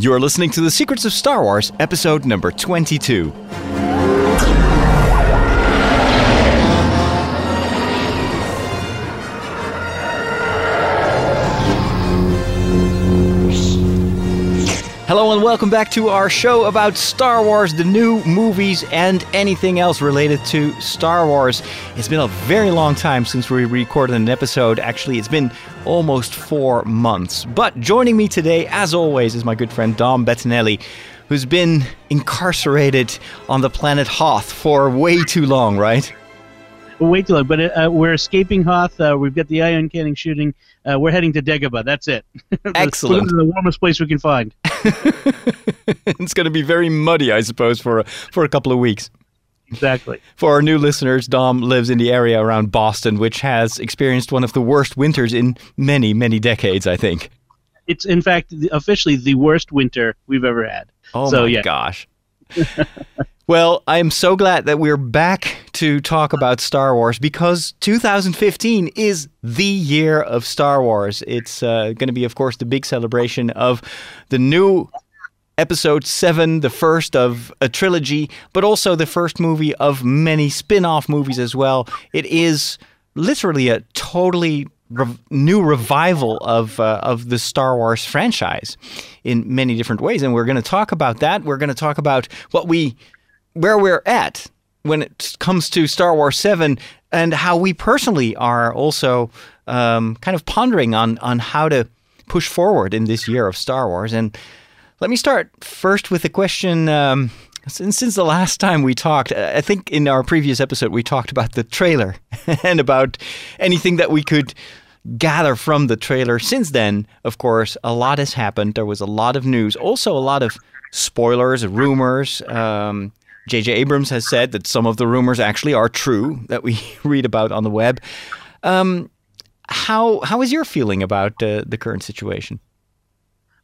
You're listening to The Secrets of Star Wars, episode number 22. Welcome back to our show about Star Wars, the new movies, and anything else related to Star Wars. It's been a very long time since we recorded an episode. Actually, it's been almost four months. But joining me today, as always, is my good friend Dom Bettinelli, who's been incarcerated on the planet Hoth for way too long, right? way too long. But uh, we're escaping Hoth. Uh, we've got the ion cannon shooting. Uh, we're heading to Dagobah. That's it. Excellent. the warmest place we can find. it's going to be very muddy, I suppose, for a, for a couple of weeks. Exactly. For our new listeners, Dom lives in the area around Boston, which has experienced one of the worst winters in many, many decades, I think. It's, in fact, officially the worst winter we've ever had. Oh, so, my yeah. gosh. well, I am so glad that we're back to talk about Star Wars because 2015 is the year of Star Wars. It's uh, going to be, of course, the big celebration of the new episode 7, the first of a trilogy, but also the first movie of many spin off movies as well. It is literally a totally Re- new revival of uh, of the Star Wars franchise in many different ways, and we're going to talk about that. We're going to talk about what we where we're at when it comes to Star Wars Seven, and how we personally are also um, kind of pondering on on how to push forward in this year of Star Wars. And let me start first with a question. Um, since, since the last time we talked, I think in our previous episode we talked about the trailer and about anything that we could gather from the trailer. Since then, of course, a lot has happened. There was a lot of news, also a lot of spoilers, rumors. Um, J.J. Abrams has said that some of the rumors actually are true that we read about on the web. Um, how how is your feeling about uh, the current situation?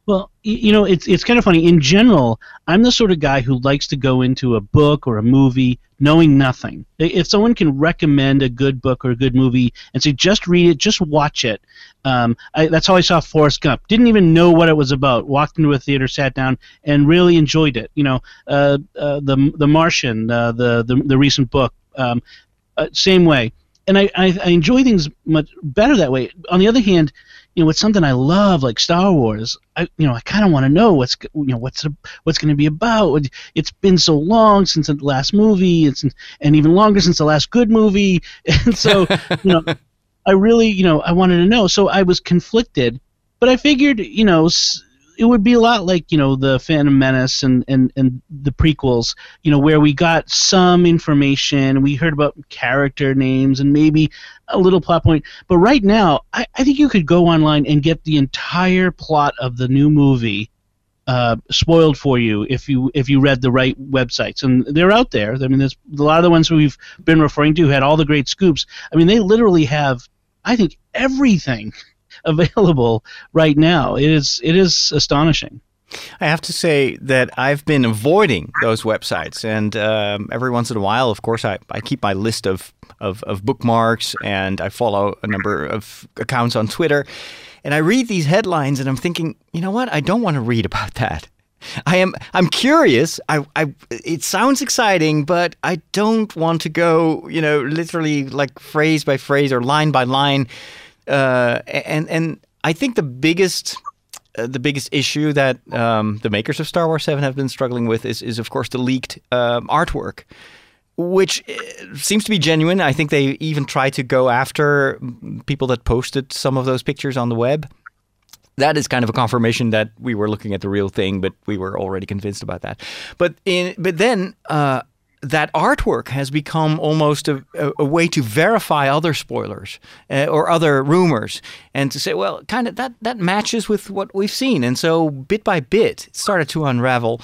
Well, you know, it's it's kind of funny. In general, I'm the sort of guy who likes to go into a book or a movie knowing nothing. If someone can recommend a good book or a good movie and say, just read it, just watch it, um, I, that's how I saw Forrest Gump. Didn't even know what it was about. Walked into a theater, sat down, and really enjoyed it. You know, uh, uh, the the Martian, uh, the, the the recent book, um, uh, same way. And I, I, I enjoy things much better that way. On the other hand, you know, it's something I love, like Star Wars. I, you know, I kind of want to know what's, you know, what's what's going to be about. It's been so long since the last movie, it's, and even longer since the last good movie, and so, you know, I really, you know, I wanted to know. So I was conflicted, but I figured, you know, it would be a lot like you know the Phantom Menace and, and, and the prequels, you know, where we got some information, we heard about character names and maybe a little plot point. But right now, I, I think you could go online and get the entire plot of the new movie uh, spoiled for you if you if you read the right websites, and they're out there. I mean, there's a lot of the ones we've been referring to had all the great scoops. I mean, they literally have, I think, everything available right now. It is it is astonishing. I have to say that I've been avoiding those websites, and um, every once in a while, of course, I, I keep my list of, of, of bookmarks, and I follow a number of accounts on Twitter, and I read these headlines, and I'm thinking, you know what? I don't want to read about that. I am I'm curious. I, I it sounds exciting, but I don't want to go, you know, literally like phrase by phrase or line by line uh, and and I think the biggest uh, the biggest issue that um, the makers of Star Wars Seven have been struggling with is is of course the leaked um, artwork. Which uh, seems to be genuine. I think they even tried to go after people that posted some of those pictures on the web that is kind of a confirmation that we were looking at the real thing, but we were already convinced about that. But in but then uh, that artwork has become almost a, a, a way to verify other spoilers uh, or other rumors and to say, well, kind of that, that matches with what we've seen. And so bit by bit, it started to unravel.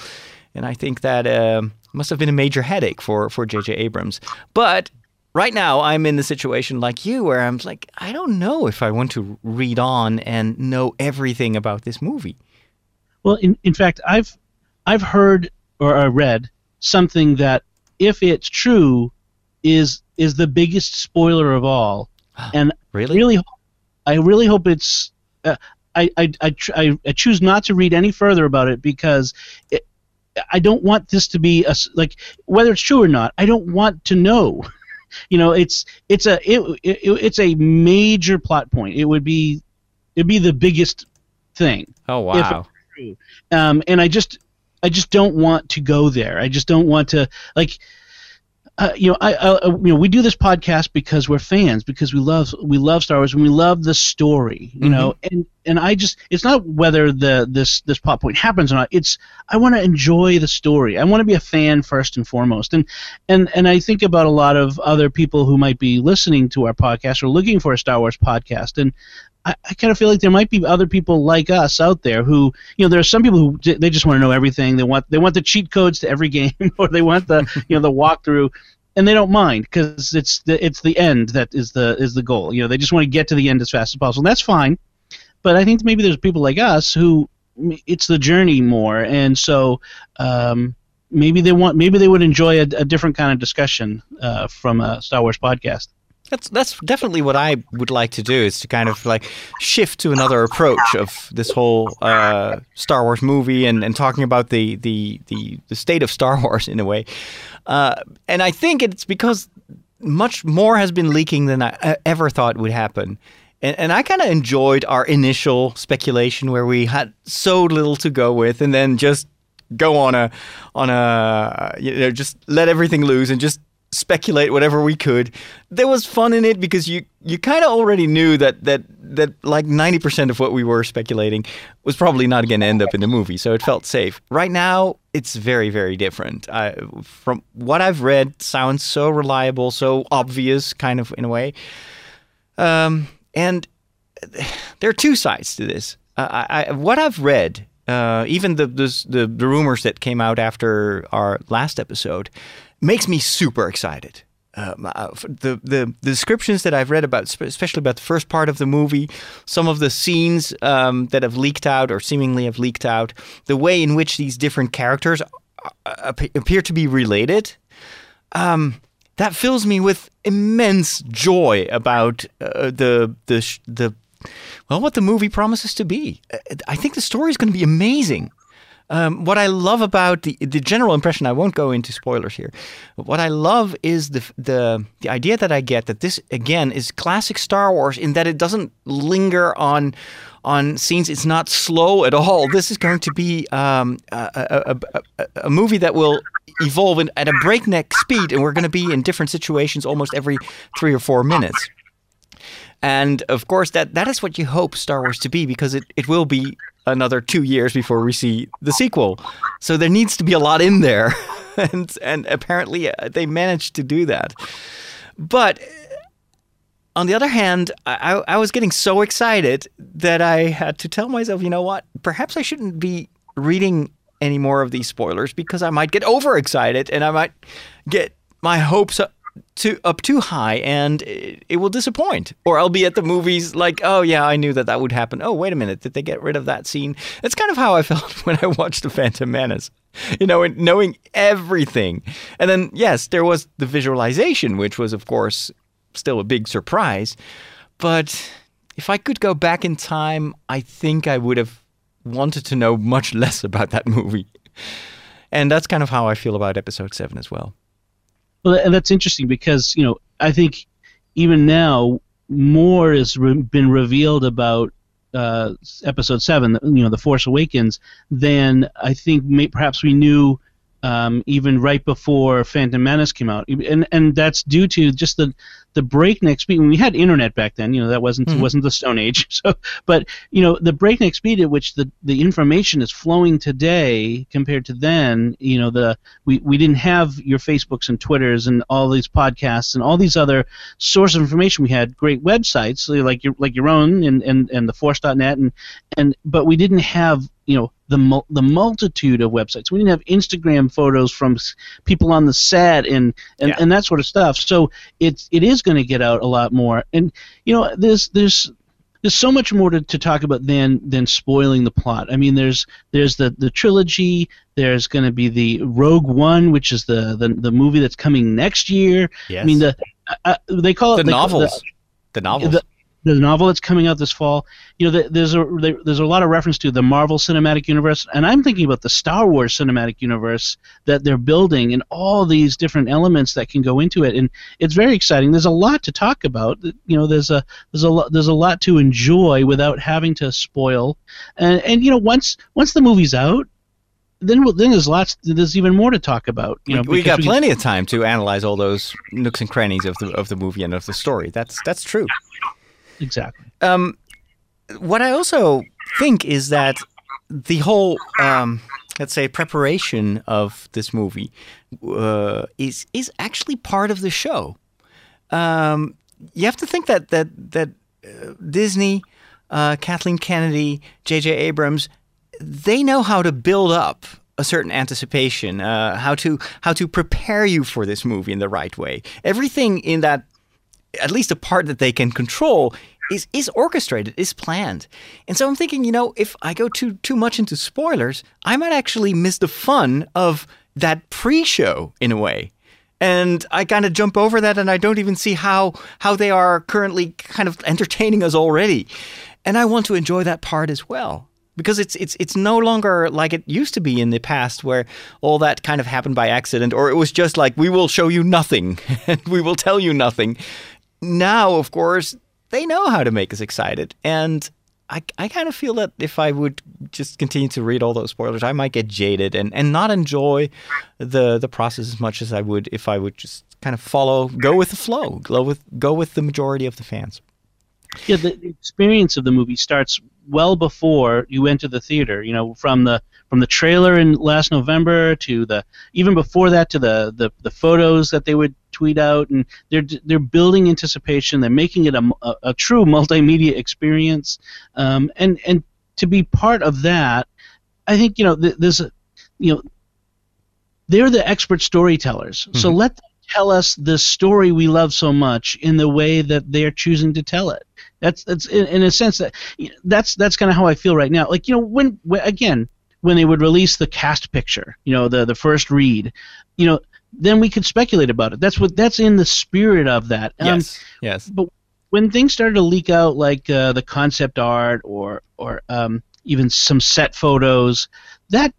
And I think that uh, must have been a major headache for, for J.J. Abrams. But right now, I'm in the situation like you where I'm like, I don't know if I want to read on and know everything about this movie. Well, in, in fact, I've I've heard or I read something that if it's true, is is the biggest spoiler of all. And really, really, I really hope it's. Uh, I I, I, tr- I, I choose not to read any further about it because it, I don't want this to be a like whether it's true or not. I don't want to know. you know, it's it's a it, it, it's a major plot point. It would be it'd be the biggest thing. Oh wow. Um, and I just I just don't want to go there. I just don't want to like uh, you know, I, I, you know, we do this podcast because we're fans, because we love we love Star Wars and we love the story, you mm-hmm. know, and and I just it's not whether the this this plot point happens or not. It's I want to enjoy the story. I want to be a fan first and foremost, and and and I think about a lot of other people who might be listening to our podcast or looking for a Star Wars podcast, and I, I kind of feel like there might be other people like us out there who, you know, there are some people who they just want to know everything. They want they want the cheat codes to every game, or they want the you know the walkthrough, and they don't mind because it's the it's the end that is the is the goal. You know, they just want to get to the end as fast as possible. And that's fine, but I think maybe there's people like us who it's the journey more, and so. Um, maybe they want maybe they would enjoy a, a different kind of discussion uh, from a Star Wars podcast. That's that's definitely what I would like to do is to kind of like shift to another approach of this whole uh, Star Wars movie and, and talking about the, the, the, the state of Star Wars in a way. Uh, and I think it's because much more has been leaking than I ever thought would happen. And, and I kind of enjoyed our initial speculation where we had so little to go with and then just go on a on a you know just let everything loose and just speculate whatever we could. There was fun in it because you you kind of already knew that that that like 90% of what we were speculating was probably not going to end up in the movie, so it felt safe. Right now, it's very very different. I, from what I've read, sounds so reliable, so obvious, kind of in a way. Um, and there are two sides to this. I, what I've read uh, even the, the, the rumors that came out after our last episode makes me super excited. Um, uh, the, the, the descriptions that I've read about, especially about the first part of the movie, some of the scenes um, that have leaked out or seemingly have leaked out, the way in which these different characters uh, appear to be related, um, that fills me with immense joy about uh, the the the well, what the movie promises to be. Uh, I think the story is going to be amazing. Um, what I love about the the general impression, I won't go into spoilers here. What I love is the the the idea that I get that this again is classic Star Wars in that it doesn't linger on on scenes. It's not slow at all. This is going to be um, a, a, a, a, movie that will evolve in, at a breakneck speed, and we're going to be in different situations almost every three or four minutes. And of course, that, that is what you hope Star Wars to be because it, it will be another two years before we see the sequel. So there needs to be a lot in there. and, and apparently uh, they managed to do that. But on the other hand, I, I was getting so excited that I had to tell myself, you know what? Perhaps I shouldn't be reading any more of these spoilers because I might get overexcited and I might get my hopes too up too high and it, it, will disappoint. Or i'll be at the movies like oh yeah i knew that that would happen. Oh wait a minute. Did they get rid of that scene? That's kind of how i felt when i watched the phantom menace. You know and knowing everything. And then yes there was the visualization which was of course still a big surprise. But if i could go back in time i think i would have wanted to know much less about that movie. And that's kind of how i feel about episode 7 as well well, and that's interesting because you know I think even now more has re- been revealed about uh, episode seven, you know, the Force Awakens, than I think may, perhaps we knew um, even right before Phantom Menace came out, and and that's due to just the the breakneck speed. When we had internet back then, you know, that wasn't mm-hmm. wasn't the Stone Age. So, but you know, the breakneck speed at which the, the information is flowing today compared to then, you know, the we, we didn't have your Facebooks and Twitters and all these podcasts and all these other sources of information. We had great websites like your like your own and and and the Force.net and and but we didn't have you know the the multitude of websites. We didn't have Instagram photos from people on the set and and, yeah. and that sort of stuff. So it's it is going to get out a lot more. And you know, there's there's there's so much more to, to talk about than than spoiling the plot. I mean, there's there's the, the trilogy. There's going to be the Rogue One, which is the, the the movie that's coming next year. Yes. I mean, the uh, uh they call the it the novels. The, the novels. The, the novel that's coming out this fall. You know, the, there's a there's a lot of reference to the Marvel Cinematic Universe, and I'm thinking about the Star Wars Cinematic Universe that they're building, and all these different elements that can go into it, and it's very exciting. There's a lot to talk about. You know, there's a there's a lot there's a lot to enjoy without having to spoil, and and you know once once the movie's out, then then there's lots there's even more to talk about you know we, we got we, plenty of time to analyze all those nooks and crannies of the of the movie and of the story that's that's true exactly. Um, what i also think is that the whole um, let's say preparation of this movie uh, is is actually part of the show. Um, you have to think that that that uh, disney uh, kathleen kennedy jj abrams they know how to build up a certain anticipation, uh, how to how to prepare you for this movie in the right way. Everything in that, at least a part that they can control, is is orchestrated, is planned. And so I'm thinking, you know, if I go too too much into spoilers, I might actually miss the fun of that pre-show in a way. And I kind of jump over that, and I don't even see how how they are currently kind of entertaining us already. And I want to enjoy that part as well because it's it's it's no longer like it used to be in the past where all that kind of happened by accident or it was just like we will show you nothing and we will tell you nothing now of course they know how to make us excited and I, I kind of feel that if I would just continue to read all those spoilers, I might get jaded and, and not enjoy the the process as much as I would if I would just kind of follow, go with the flow, go with go with the majority of the fans. Yeah, the experience of the movie starts well before you enter the theater. You know, from the from the trailer in last November to the even before that to the the, the photos that they would tweet out, and they're they're building anticipation. They're making it a, a, a true multimedia experience, um, and and to be part of that, I think you know th- there's a you know they're the expert storytellers. Mm-hmm. So let them tell us the story we love so much in the way that they're choosing to tell it. That's that's in, in a sense that that's that's kind of how I feel right now. Like you know when, when again when they would release the cast picture, you know the the first read, you know then we could speculate about it. That's what that's in the spirit of that. Um, yes. Yes. But when things started to leak out, like uh, the concept art or or um, even some set photos, that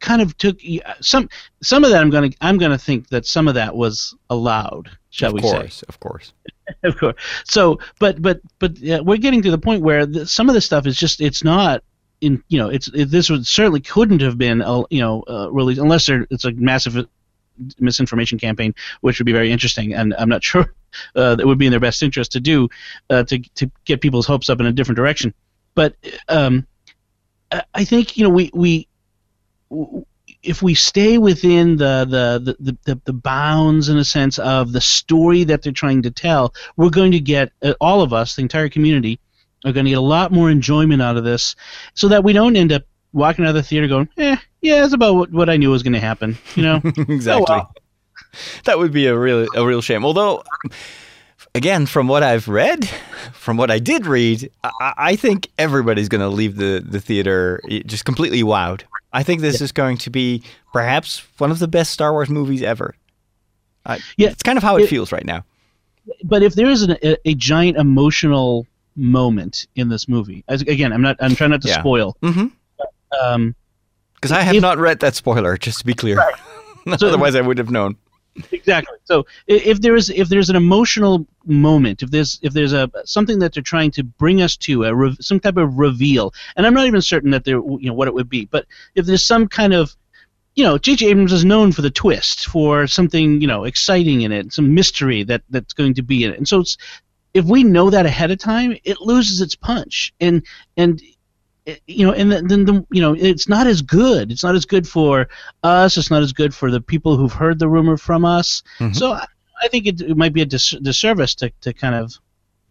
kind of took some some of that. I'm gonna I'm gonna think that some of that was allowed. Shall of we course, say? Of course. of course. So, but but but yeah, we're getting to the point where the, some of the stuff is just it's not in you know it's it, this would certainly couldn't have been uh, you know uh, released unless there, it's a massive misinformation campaign, which would be very interesting, and I'm not sure uh, would be in their best interest to do uh, to to get people's hopes up in a different direction. But um, I think you know we we if we stay within the, the, the, the, the bounds, in a sense, of the story that they're trying to tell, we're going to get, uh, all of us, the entire community, are going to get a lot more enjoyment out of this so that we don't end up walking out of the theater going, eh, yeah, that's about what, what I knew was going to happen. You know? exactly. Oh, well. That would be a real, a real shame. Although, again, from what I've read, from what I did read, I, I think everybody's going to leave the, the theater just completely wowed. I think this yeah. is going to be perhaps one of the best Star Wars movies ever. Yeah, it's kind of how it, it, feels right now. But if there is an, a, a, giant emotional moment in this movie, as, again, I'm not, I'm trying not to yeah. spoil. Mm-hmm. Um, because I have if, not read that spoiler, just to be clear. Right. so, Otherwise, I would have known exactly. So if there is if there's an emotional moment, if there's if there's a something that they're trying to bring us to a re, some type of reveal, and I'm not even certain that there you know what it would be, but if there's some kind of you know, J.J. Abrams is known for the twist, for something you know exciting in it, some mystery that that's going to be in it, and so it's if we know that ahead of time, it loses its punch, and and you know, and then, then the, you know, it's not as good. It's not as good for us. It's not as good for the people who've heard the rumor from us. Mm-hmm. So I, I think it, it, might be a dis- disservice to, to kind of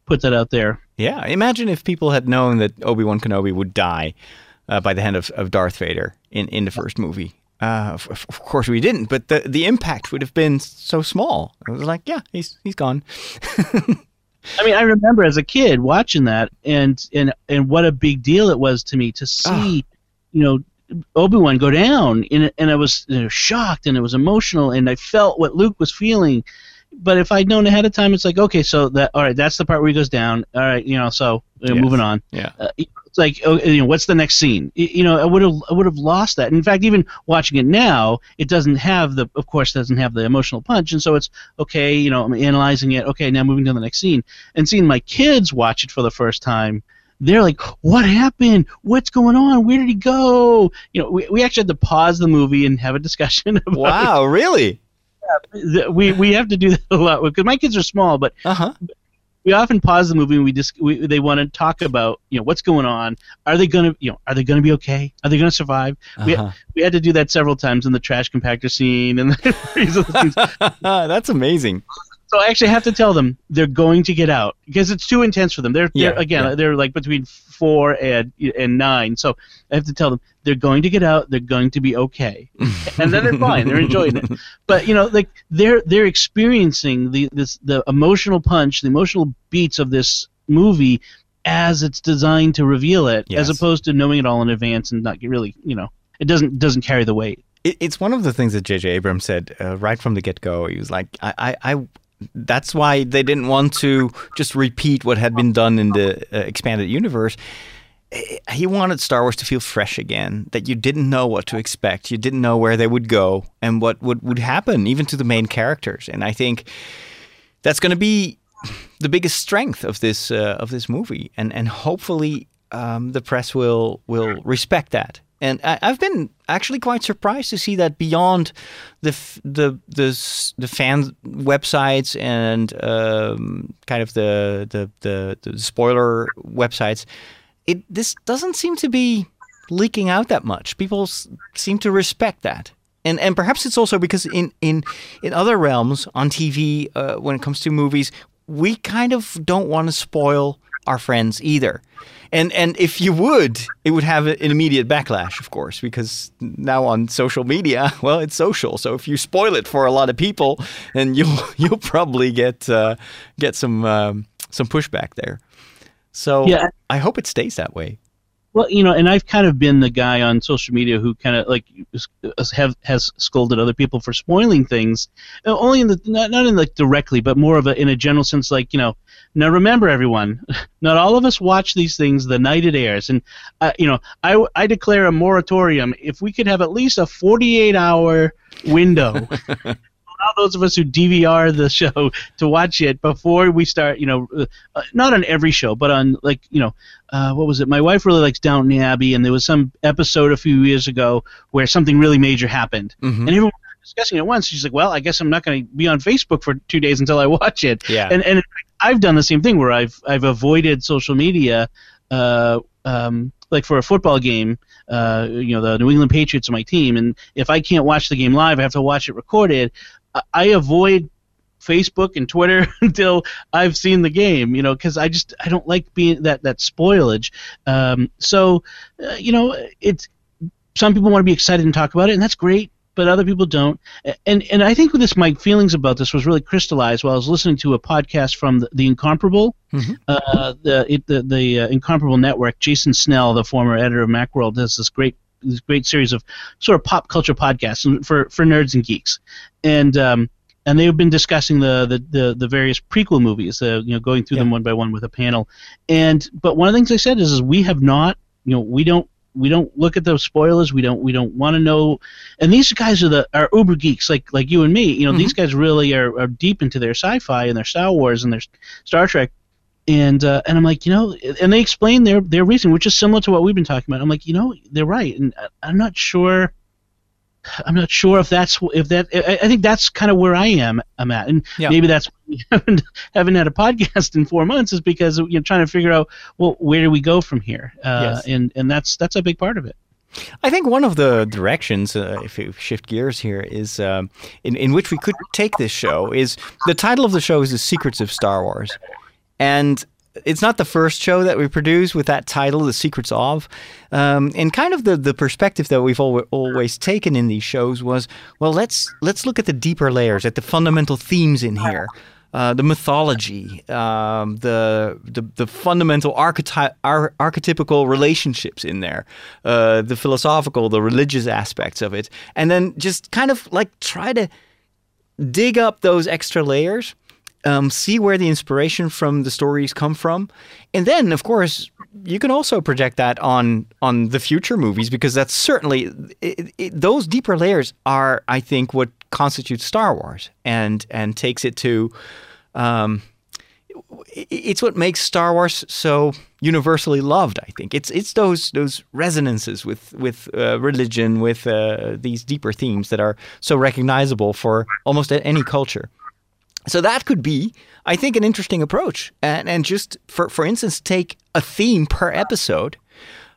put that out there. Yeah, imagine if people had known that Obi Wan Kenobi would die uh, by the hand of, of Darth Vader in, in the first movie. Uh, of, of, course, we didn't, but the the impact would have been so small. It was like, yeah, he's he's gone. I mean, I remember as a kid watching that, and and and what a big deal it was to me to see, oh. you know, Obi Wan go down, and and I was you know, shocked, and it was emotional, and I felt what Luke was feeling, but if I'd known ahead of time, it's like okay, so that all right, that's the part where he goes down. All right, you know, so Yes. moving on. Yeah. Uh, it's like oh, you know, what's the next scene? You know, I would have I would have lost that. In fact, even watching it now, it doesn't have the, of course, doesn't have the emotional punch, and so it's okay. You know, I'm analyzing it. Okay, now moving to the next scene, and seeing my kids watch it for the first time. They're like, "What happened? What's going on? Where did he go?" You know, we, we actually had to pause the movie and have a discussion about Wow, really? it. We we have to do that a lot because my kids are small, but Uh huh. We often pause the movie and we just we, they want to talk about you know what's going on are they going to you know are they to be okay are they going to survive we, Uh-huh. we had to do that several times in the trash compactor scene and the these other scenes. That's amazing. So I actually have to tell them they're going to get out because it's too intense for them they're, they're again yeah. they're like between four and and nine so I have to tell them they're going to get out they're going to be okay and then they're fine they're enjoying it but you know like they're they're experiencing the this the emotional punch the emotional beats of this movie as it's designed to reveal it as opposed to knowing it all in advance and not really you know it doesn't doesn't carry the weight it's one of the things that J.J. Abrams said uh, right from the get go. He was like, I, I, that's why they didn't want to just repeat what had been done in the uh, expanded universe. Eh, He wanted Star Wars to feel fresh again, that you didn't know what to expect, you didn't know where they would go, and what would, would happen, even to the main characters. And I think that's going to be the biggest strength of this uh, of this movie, and and hopefully um, the press will will respect that. And I, I've been actually quite surprised to see that beyond the the the the fan websites and um, kind of the, the the the spoiler websites, it this doesn't seem to be leaking out that much. People seem to respect that. And, and perhaps it's also because in, in, in other realms on TV, uh, when it comes to movies, we kind of don't want to spoil our friends either. And and if you would, it would have an immediate backlash, of course, because now on social media, well, it's social. So if you spoil it for a lot of people, then you'll you'll probably get uh, get some um, some pushback there. So Yeah. I hope it stays that way. Well, you know, and I've kind of been the guy on social media who kind of like have has scolded other people for spoiling things, Uh, only in the not, not in like directly, but more of a in a general sense. Like you know, now remember everyone, not all of us watch these things the night it airs, and uh, you know, I I declare a moratorium. If we could have at least a 48 hour window. those of us who DVR the show to watch it before we start. You know, uh, uh, not on every show, but on like you know, uh, what was it? My wife really likes Downton Abbey, and there was some episode a few years ago where something really major happened, Mhm. and everyone was discussing it once. She's like, "Well, I guess I'm not going to be on Facebook for two days until I watch it." Yeah. And and I've done the same thing where I've I've avoided social media, uh, um, like for a football game. Uh, you know, the New England Patriots are my team, and if I can't watch the game live, I have to watch it recorded. I, avoid Facebook and Twitter until I've seen the game, you know, because I just I don't like being that that spoilage. Um, so, uh, you know, it's some people want to be excited and talk about it, and that's great. But other people don't, and and I think this my feelings about this was really crystallized while I was listening to a podcast from the, the Incomparable, Mhm. uh, the it, the the uh, Incomparable Network. Jason Snell, the former editor of MacWorld, does this great this great series of sort of pop culture podcasts for for nerds and geeks, and um, and they've been discussing the the, the, the various prequel movies, uh, you know, going through them one by one with a panel. And but one of the things they said is, is we have not, you know, we don't we don't look at those spoilers. We don't we don't want to know. And these guys are the are uber geeks like like you and me. You know, these guys really are, are deep into their sci-fi and their Star Wars and their Star Trek. And uh, and I'm like, you know, and they explain their their reason, which is similar to what we've been talking about. I'm like, you know, they're right, and I'm not sure. I'm not sure if that's if that. I, think that's kind of where I am. I'm at, and Yeah. maybe that's why we haven't haven't had a podcast in four months is because you're trying to figure out well where do we go from here, uh, Yes. and and that's that's a big part of it. I think one of the directions, uh, if we shift gears here, is um, in, in which we could take this show is the title of the show is The Secrets of Star Wars. And it's not the first show that we produce with that title, The Secrets of. Um, and kind of the, the perspective that we've al- always taken in these shows was, well, let's let's look at the deeper layers, at the fundamental themes in here. Uh, the mythology, um, the, the the fundamental archety- ar- archetypical relationships in there, uh, the philosophical, the religious aspects of it, and then just kind of like try to dig up those extra layers, um, see where the inspiration from the stories come from, and then, of course, you can also project that on on the future movies because that's certainly it, it, those deeper layers are, I think, what constitutes Star Wars and and takes it to. Um, it's what makes Star Wars so universally loved. I think it's it's those those resonances with with uh, religion, with uh, these deeper themes that are so recognizable for almost any culture. So that could be, I think, an interesting approach, and and just for for instance, take a theme per episode.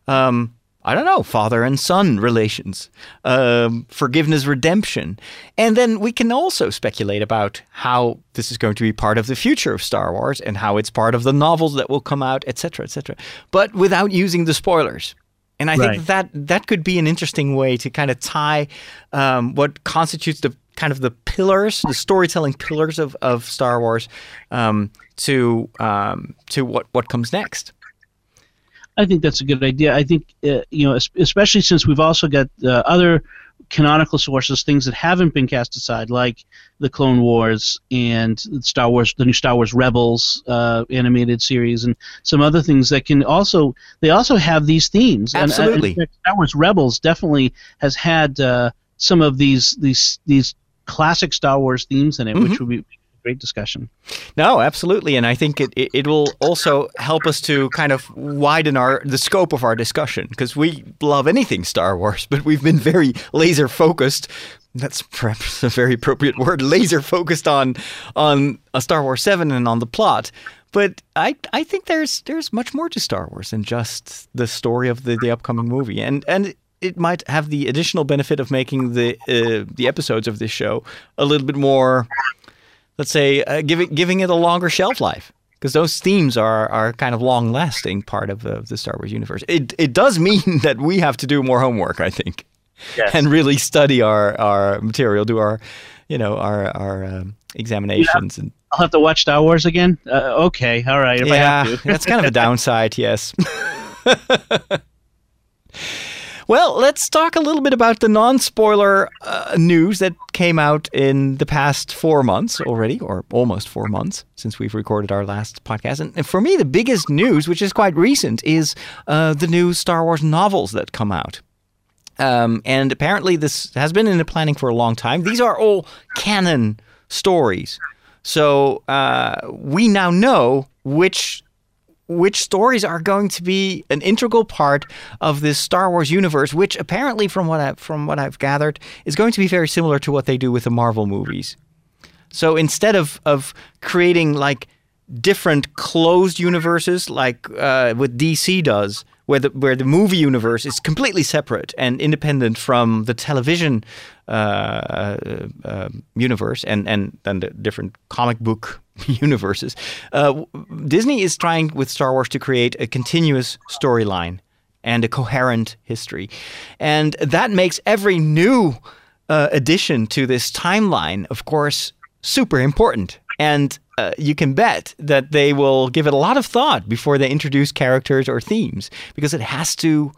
Um, I don't know, father and son relations, um, forgiveness, redemption. And then we can also speculate about how this is going to be part of the future of Star Wars and how it's part of the novels that will come out, etc., etc. But without using the spoilers. And I right. think that that could be an interesting way to kind of tie um, what constitutes the kind of the pillars, the storytelling pillars of, of Star Wars, um, to um, to what what comes next. I think that's a good idea. I think uh, you know, especially since we've also got uh, other canonical sources, things that haven't been cast aside, like the Clone Wars and Star Wars, the new Star Wars Rebels uh, animated series, and some other things that can also they also have these themes. Absolutely, and, Star Wars Rebels definitely has had uh, some of these these these classic Star Wars themes in it, mm-hmm. which would be great discussion. No, absolutely, and I think it, it, it will also help us to kind of widen our the scope of our discussion because we love anything Star Wars, but we've been very laser focused. That's perhaps a very appropriate word, laser focused on on a Star Wars Seven and on the plot. But I I think there's there's much more to Star Wars than just the story of the, the upcoming movie, and and it might have the additional benefit of making the uh, the episodes of this show a little bit more let's say, uh, giving giving it a longer shelf life because those themes are are kind of long lasting part of, of the Star Wars universe. It it does mean that we have to do more homework, I think, yes. and really study our our material, do our you know our our um, examinations yeah. and. I'll have to watch Star Wars again. Uh, okay, all right. yeah, that's kind of a downside. Yes. Well, let's talk a little bit about the non spoiler uh, news that came out in the past four months already, or almost four months since we've recorded our last podcast. And for me, the biggest news, which is quite recent, is uh, the new Star Wars novels that come out. Um, and apparently, this has been in the planning for a long time. These are all canon stories. So uh, we now know which which stories are going to be an integral part of this Star Wars universe, which apparently, from what I, from what I've gathered, is going to be very similar to what they do with the Marvel movies. So instead of of creating like different closed universes like uh, what DC does, where the where the movie universe is completely separate and independent from the television uh, uh, uh universe and and then the different comic book universes. Uh, Disney is trying with Star Wars to create a continuous storyline and a coherent history, and that makes every new uh, addition to this timeline, of course, super important. And uh, you can bet that they will give it a lot of thought before they introduce characters or themes because it has to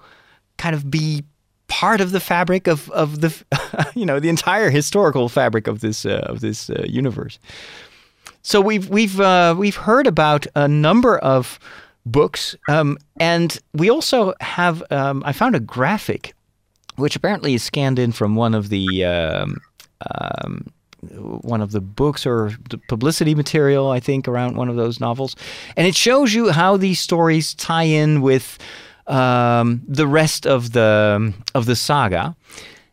kind of be part of the fabric of, of the you know the entire historical fabric of this uh, of this uh, universe. So we've we've uh, we've heard about a number of books, um, and we also have. Um, I found a graphic, which apparently is scanned in from one of the um, um one of the books or the publicity material, I think, around one of those novels. And it shows you how these stories tie in with um, the rest of the of the saga.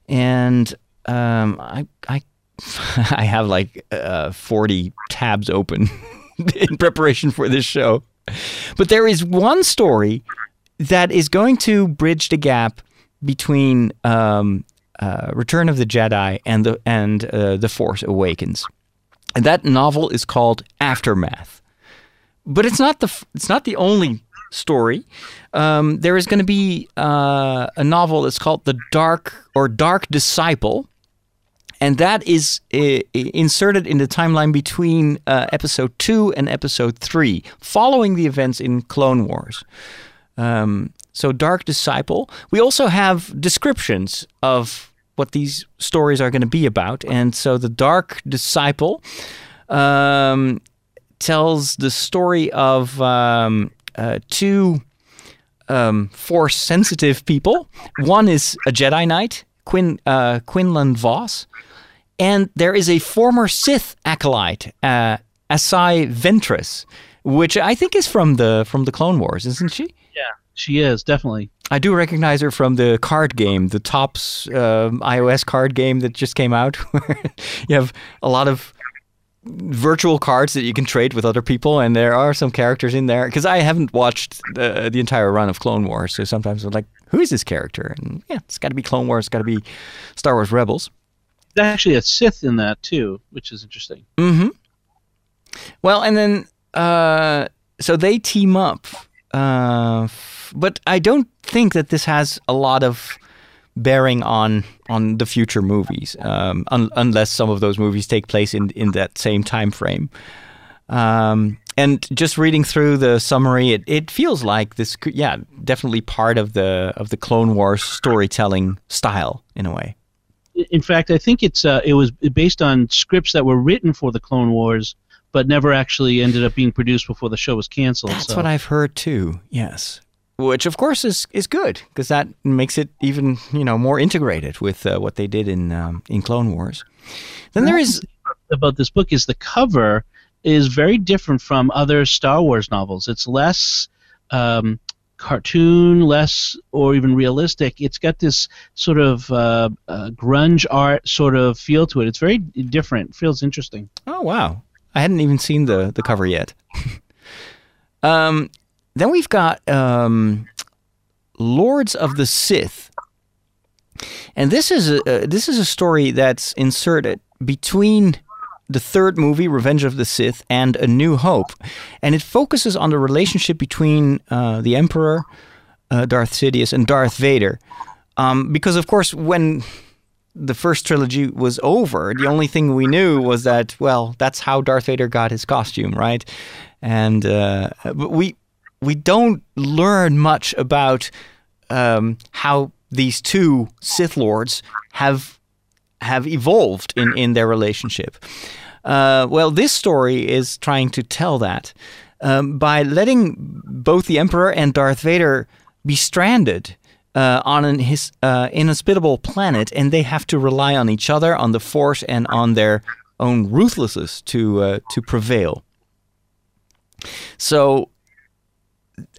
And um, I, I, I have like uh, 40 tabs open in preparation for this show. But there is one story that is going to bridge the gap between um, uh, Return of the Jedi and the and uh, the Force Awakens. And that novel is called Aftermath. But it's not the it's not the only story. Um, there is going to be uh, a novel that's called The Dark or Dark Disciple. And that is uh, inserted in the timeline between uh, episode two and episode three, following the events in Clone Wars. Um, so, Dark Disciple. We also have descriptions of what these stories are going to be about. And so the Dark Disciple um, tells the story of um, uh, two um, force sensitive people. One is a Jedi Knight, Quin, uh, Quinlan Vos, and there is a former Sith acolyte, uh, Asajj Ventress, which I think is from the from the Clone Wars, isn't she? She is definitely. I do recognize her from the card game, the Topps uh, iOS card game that just came out, where you have a lot of virtual cards that you can trade with other people, and there are some characters in there. Because I haven't watched the, the entire run of Clone Wars, so sometimes I'm like, who is this character? And yeah, it's got to be Clone Wars, it's got to be Star Wars Rebels. There's actually a Sith in that too, which is interesting. Mm-hmm. Well, and then uh, so they team up, uh, but I don't think that this has a lot of bearing on on the future movies, um, un- unless some of those movies take place in in that same time frame. Um, and just reading through the summary, it, it feels like this, could, yeah, definitely part of the of the Clone Wars storytelling style in a way. In fact, I think it's uh, it was based on scripts that were written for the Clone Wars, but never actually ended up being produced before the show was canceled. That's so. what I've heard too. Yes, which of course is is good because that makes it even you know more integrated with uh, what they did in um, in Clone Wars. Then there is about this book is the cover is very different from other Star Wars novels. It's less um, cartoon, less or even realistic. It's got this sort of uh, uh, grunge art sort of feel to it. It's very different. Feels interesting. oh wow, I hadn't even seen the the cover yet. um, then we've got um, Lords of the Sith, and this is a uh, this is a story that's inserted between the third movie, Revenge of the Sith, and A New Hope, and it focuses on the relationship between uh, the Emperor, uh, Darth Sidious, and Darth Vader. Um, because of course, when the first trilogy was over, the only thing we knew was that, well, that's how Darth Vader got his costume, right? And uh, but we we don't learn much about um, how these two Sith lords have have evolved in, in their relationship. Uh, well, this story is trying to tell that um, by letting both the Emperor and Darth Vader be stranded uh, on an his, uh, inhospitable planet, and they have to rely on each other, on the Force, and on their own ruthlessness to uh, to prevail. So.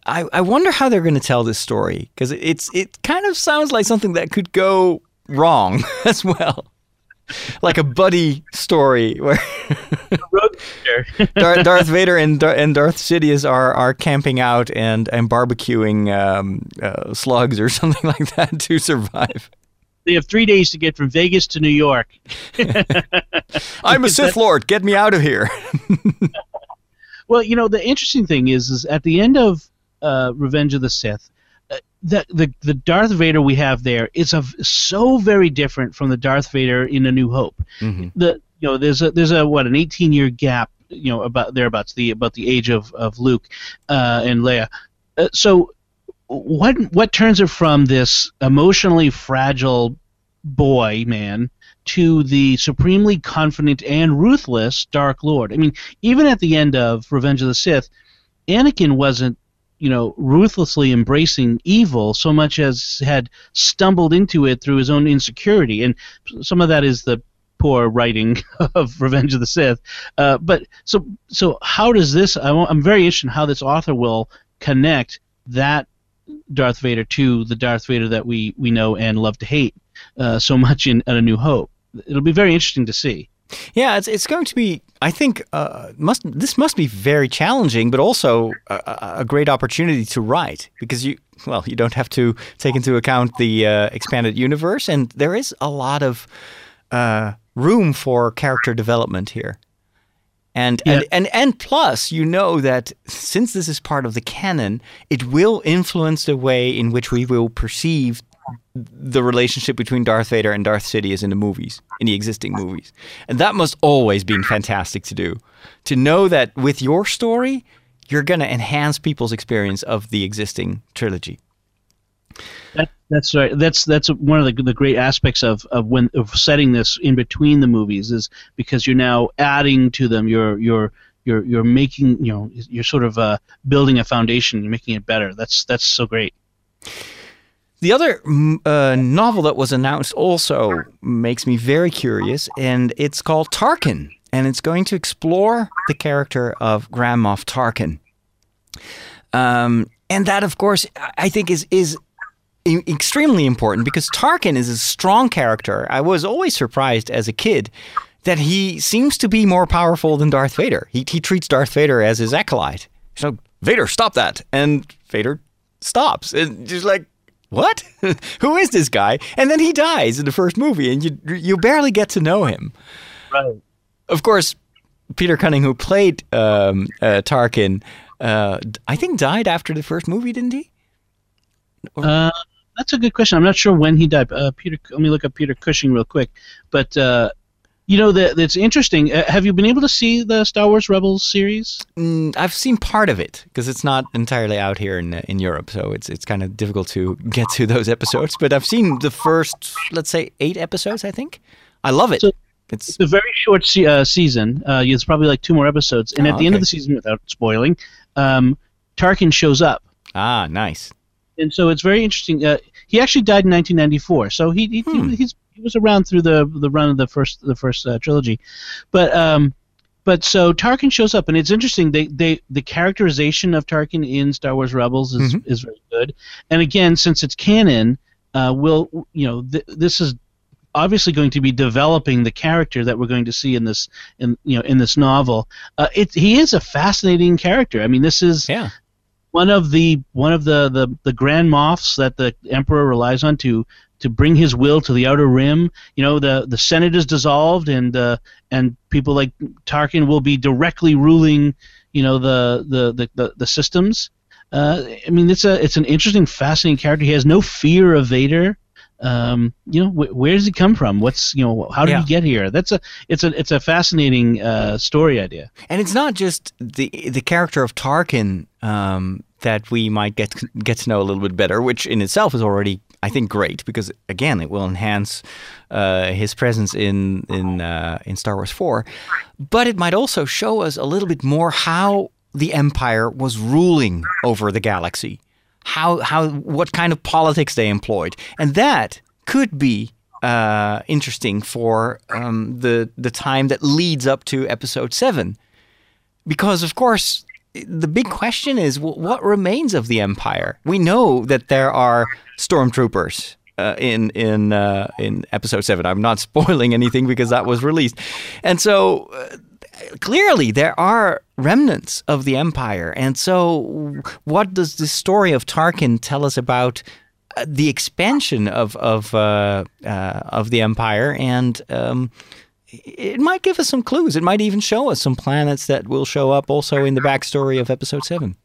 I, I wonder how they're going to tell this story because it's it kind of sounds like something that could go wrong as well like a buddy story where Darth, Darth Vader and and Darth Sidious are are camping out and and barbecuing um, uh, slugs or something like that to survive. They have three days to get from Vegas to New York. I'm a Sith Lord. Get me out of here. well, you know the interesting thing is, is at the end of uh, Revenge of the Sith, uh, the, the the Darth Vader we have there is a, so very different from the Darth Vader in A New Hope. Mhm. The you know there's a there's a what an 18 year gap you know about thereabouts the about the age of of Luke uh, and Leia. Uh, so what what turns it from this emotionally fragile boy man to the supremely confident and ruthless Dark Lord? I mean, even at the end of Revenge of the Sith, Anakin wasn't you know, ruthlessly embracing evil so much as had stumbled into it through his own insecurity. And some of that is the poor writing of Revenge of the Sith. Uh, but so, so how does this? I, am very interested in how this author will connect that Darth Vader to the Darth Vader that we we know and love to hate uh, so much in, in A New Hope. It'll be very interesting to see. Yeah, it's it's going to be. I think uh, must this must be very challenging, but also a, a- great opportunity to write because you well you don't have to take into account the uh, expanded universe, and there is a lot of uh, room for character development here. And, and and and plus, you know that since this is part of the canon, it will influence the way in which we will perceive the relationship between Darth Vader and Darth Sidious in the movies, in the existing movies. And that must always been fantastic to do. To know that with your story, you're going to enhance people's experience of the existing trilogy. That, that's right. That's that's one of the, the great aspects of, of when of setting this in between the movies is because you're now adding to them. You're you're you're you're making you know you're sort of uh, building a foundation. You're making it better. That's that's so great. The other mm, uh, novel that was announced also makes me very curious, and it's called Tarkin, and it's going to explore the character of Grand Moff Tarkin. Um, and that, of course, I think is is extremely important because Tarkin is a strong character. I was always surprised as a kid that he seems to be more powerful than Darth Vader. He, he treats Darth Vader as his acolyte. So Vader, stop that, and Vader stops, and just like what? Who is this guy? And then he dies in the first movie, and you you barely get to know him. Right. Of course, Peter Cushing, who played um, uh, Tarkin, uh, I think died after the first movie, didn't he? Uh, that's a good question. I'm not sure when he died. Uh, Peter, let me look up Peter Cushing real quick. But uh, you know that that's interesting. Uh, have you been able to see the Star Wars Rebels series? Mm, I've seen part of it because it's not entirely out here in in Europe, so it's it's kind of difficult to get to those episodes. But I've seen the first, let's say, eight episodes. I think I love it. So, it's, it's a very short se- uh, season. Uh, it's probably like two more episodes, and Oh, at the end of the season, without spoiling, um, Tarkin shows up, ah nice. and so it's very interesting. Uh, he actually died in 1994, so he, he, Hmm. he he's he was around through the the run of the first the first uh, trilogy, but um, but so Tarkin shows up, and it's interesting. They they the characterization of Tarkin in Star Wars Rebels is Mhm. is very good, and again, since it's canon, uh, will you know th- this is obviously going to be developing the character that we're going to see in this in you know in this novel. Uh, it he is a fascinating character. I mean, this is Yeah. one of the one of the, the, the grand moffs that the emperor relies on to to bring his will to the outer rim. You know, the the Senate is dissolved, and uh, and people like Tarkin will be directly ruling. You know, the the the, the, the systems. Uh, I mean, it's a it's an interesting, fascinating character. He has no fear of Vader. Um, you know, wh- where does he come from? What's you know, how did Yeah. he get here? That's a it's a it's a fascinating uh, story idea. And it's not just the the character of Tarkin um, that we might get get to know a little bit better, which in itself is already, I think, great because again, it will enhance uh, his presence in in uh, in Star Wars Four. But it might also show us a little bit more how the Empire was ruling over the galaxy, how how what kind of politics they employed, and that could be uh, interesting for um, the the time that leads up to Episode Seven because of course the big question is what remains of the empire? We know that there are stormtroopers uh, in in uh, in episode 7 i'm not spoiling anything because that was released. And so uh, clearly there are remnants of the empire. And so what does the story of tarkin tell us about uh, the expansion of of uh, uh, of the empire? And um, it might give us some clues. It might even show us some planets that will show up also in the backstory of episode seven.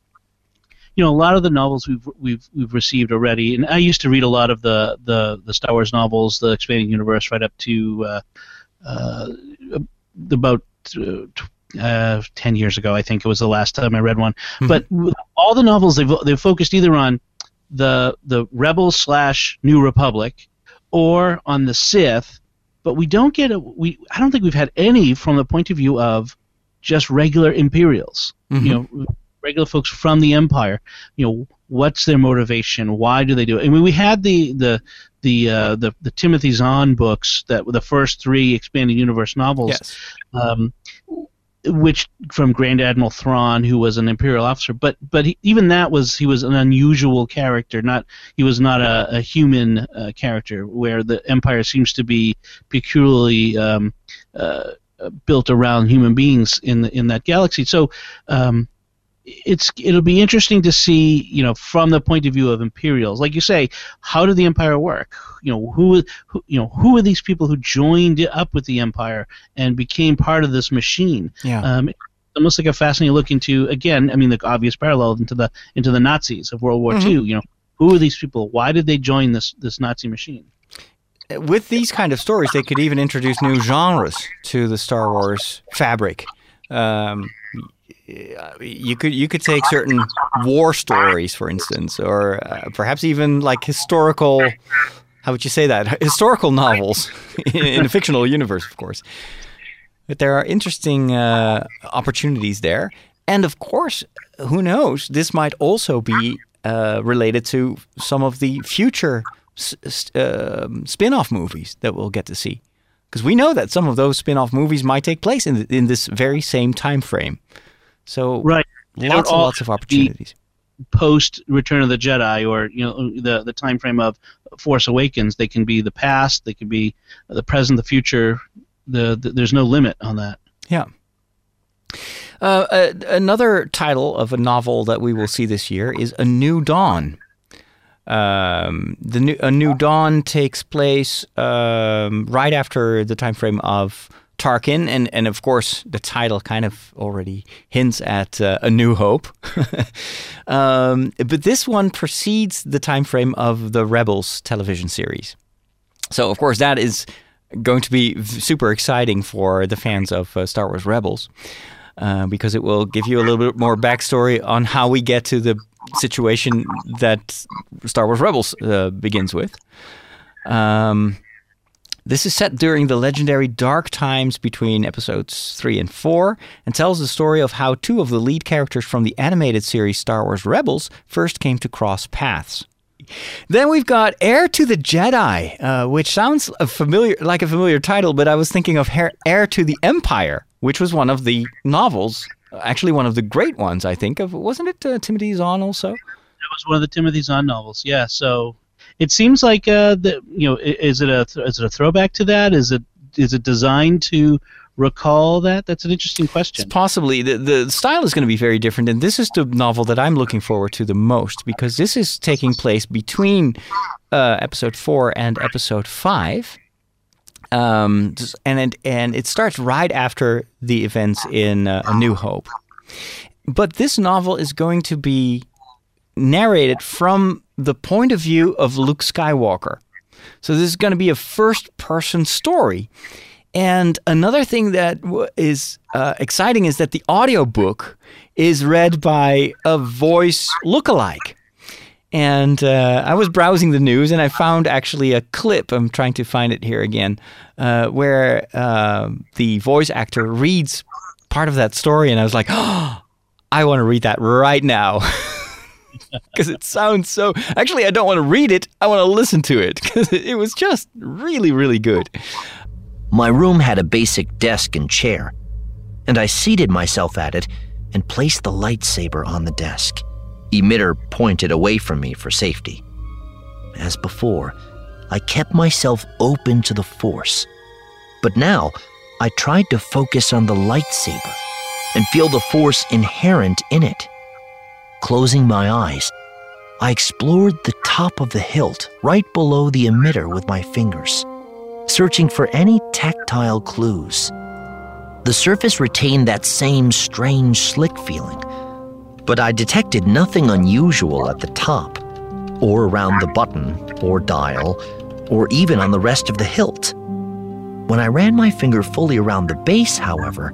you know a lot of the novels we've we've we've received already, and I used to read a lot of the the, the Star Wars novels, the expanding universe, right up to uh, uh, about uh, uh, ten years ago. I think it was the last time I read one. Mhm. But all the novels they've they've focused either on the the Rebels slash New Republic, or on the Sith. But we don't get a we. I don't think we've had any from the point of view of just regular Imperials Mhm. you know regular folks from the empire you know what's their motivation why do they do it i mean we had the the the uh, the, the timothy zahn books that were the first three expanded universe novels yes. um, which from grand admiral thrawn who was an imperial officer but but he, even that was he was an unusual character not he was not a, a human uh, character where the empire seems to be peculiarly um, uh, built around human beings in the, in that galaxy. So um, it's it'll be interesting to see, you know, from the point of view of Imperials, like you say, how did the Empire work? You know, who, who you know who are these people who joined up with the Empire and became part of this machine? Yeah. Um, almost like a fascinating look into again. I mean, the obvious parallel into the into the Nazis of World War Mhm. II. You know, who are these people? Why did they join this this Nazi machine? With these kind of stories, they could even introduce new genres to the Star Wars fabric. Um, you could you could take certain war stories, for instance, or uh, perhaps even like historical. How would you say that? Historical novels in, a fictional universe, of course. But there are interesting uh, opportunities there, and of course, who knows? This might also be uh, related to some of the future uh, spin-off movies that we'll get to see because we know that some of those spin-off movies might take place in in this very same time frame. So right, lots and lots of opportunities. Post Return of the Jedi, or you know the the time frame of Force Awakens, they can be the past, they can be the present, the future. The, the there's no limit on that. Yeah. Uh, uh, another title of a novel that we will see this year is A New Dawn. Um, the new, A New Dawn takes place um, right after the time frame of Tarkin, and, and of course the title kind of already hints at uh, A New Hope. um, but this one precedes the time frame of the Rebels television series. So of course that is going to be super exciting for the fans of uh, Star Wars Rebels. Uh, because it will give you a little bit more backstory on how we get to the situation that Star Wars Rebels uh, begins with. Um, this is set during the legendary dark times between episodes 3 and 4 and tells the story of how two of the lead characters from the animated series Star Wars Rebels first came to cross paths. Then we've got Heir to the Jedi, uh, which sounds a familiar, like a familiar title, but I was thinking of Heir to the Empire, which was one of the novels, actually one of the great ones, I think. Of wasn't it uh, Timothy Zahn also? That was one of the Timothy Zahn novels. Yeah. So it seems like uh, the you know is it a is it a throwback to that? Is it is it designed to recall that? That's an interesting question. It's possibly the the style is going to be very different, and this is the novel that I'm looking forward to the most because this is taking place between uh, episode four and episode five. Um, and it, and it starts right after the events in uh, A New Hope. But this novel is going to be narrated from the point of view of Luke Skywalker. So this is going to be a first person story. And another thing that is uh, exciting is that the audiobook is read by a voice lookalike. And uh, I was browsing the news and I found actually a clip. I'm trying to find it here again, uh, where uh, the voice actor reads part of that story. And I was like, oh, I want to read that right now. Because it sounds so. Actually, I don't want to read it. I want to listen to it because it was just really, really good. My room had a basic desk and chair, and I seated myself at it and placed the lightsaber on the desk. Emitter pointed away from me for safety. As before, I kept myself open to the Force, but now I tried to focus on the lightsaber and feel the Force inherent in it. Closing my eyes, I explored the top of the hilt right below the emitter with my fingers searching for any tactile clues. The surface retained that same strange slick feeling, but I detected nothing unusual at the top, or around the button, or dial, or even on the rest of the hilt. When I ran my finger fully around the base, however,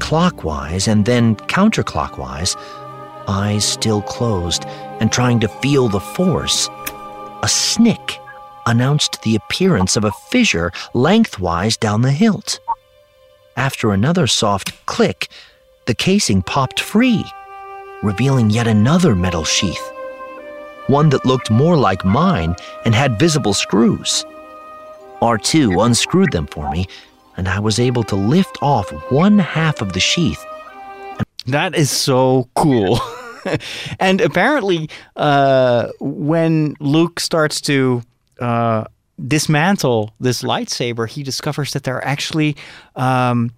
clockwise and then counterclockwise, eyes still closed and trying to feel the force, a snick announced the appearance of a fissure lengthwise down the hilt. After another soft click, the casing popped free, revealing yet another metal sheath, one that looked more like mine and had visible screws. R2 unscrewed them for me, and I was able to lift off one half of the sheath. That is so cool. and apparently, uh, when Luke starts to uh, dismantle this lightsaber, he discovers that there are actually. Um,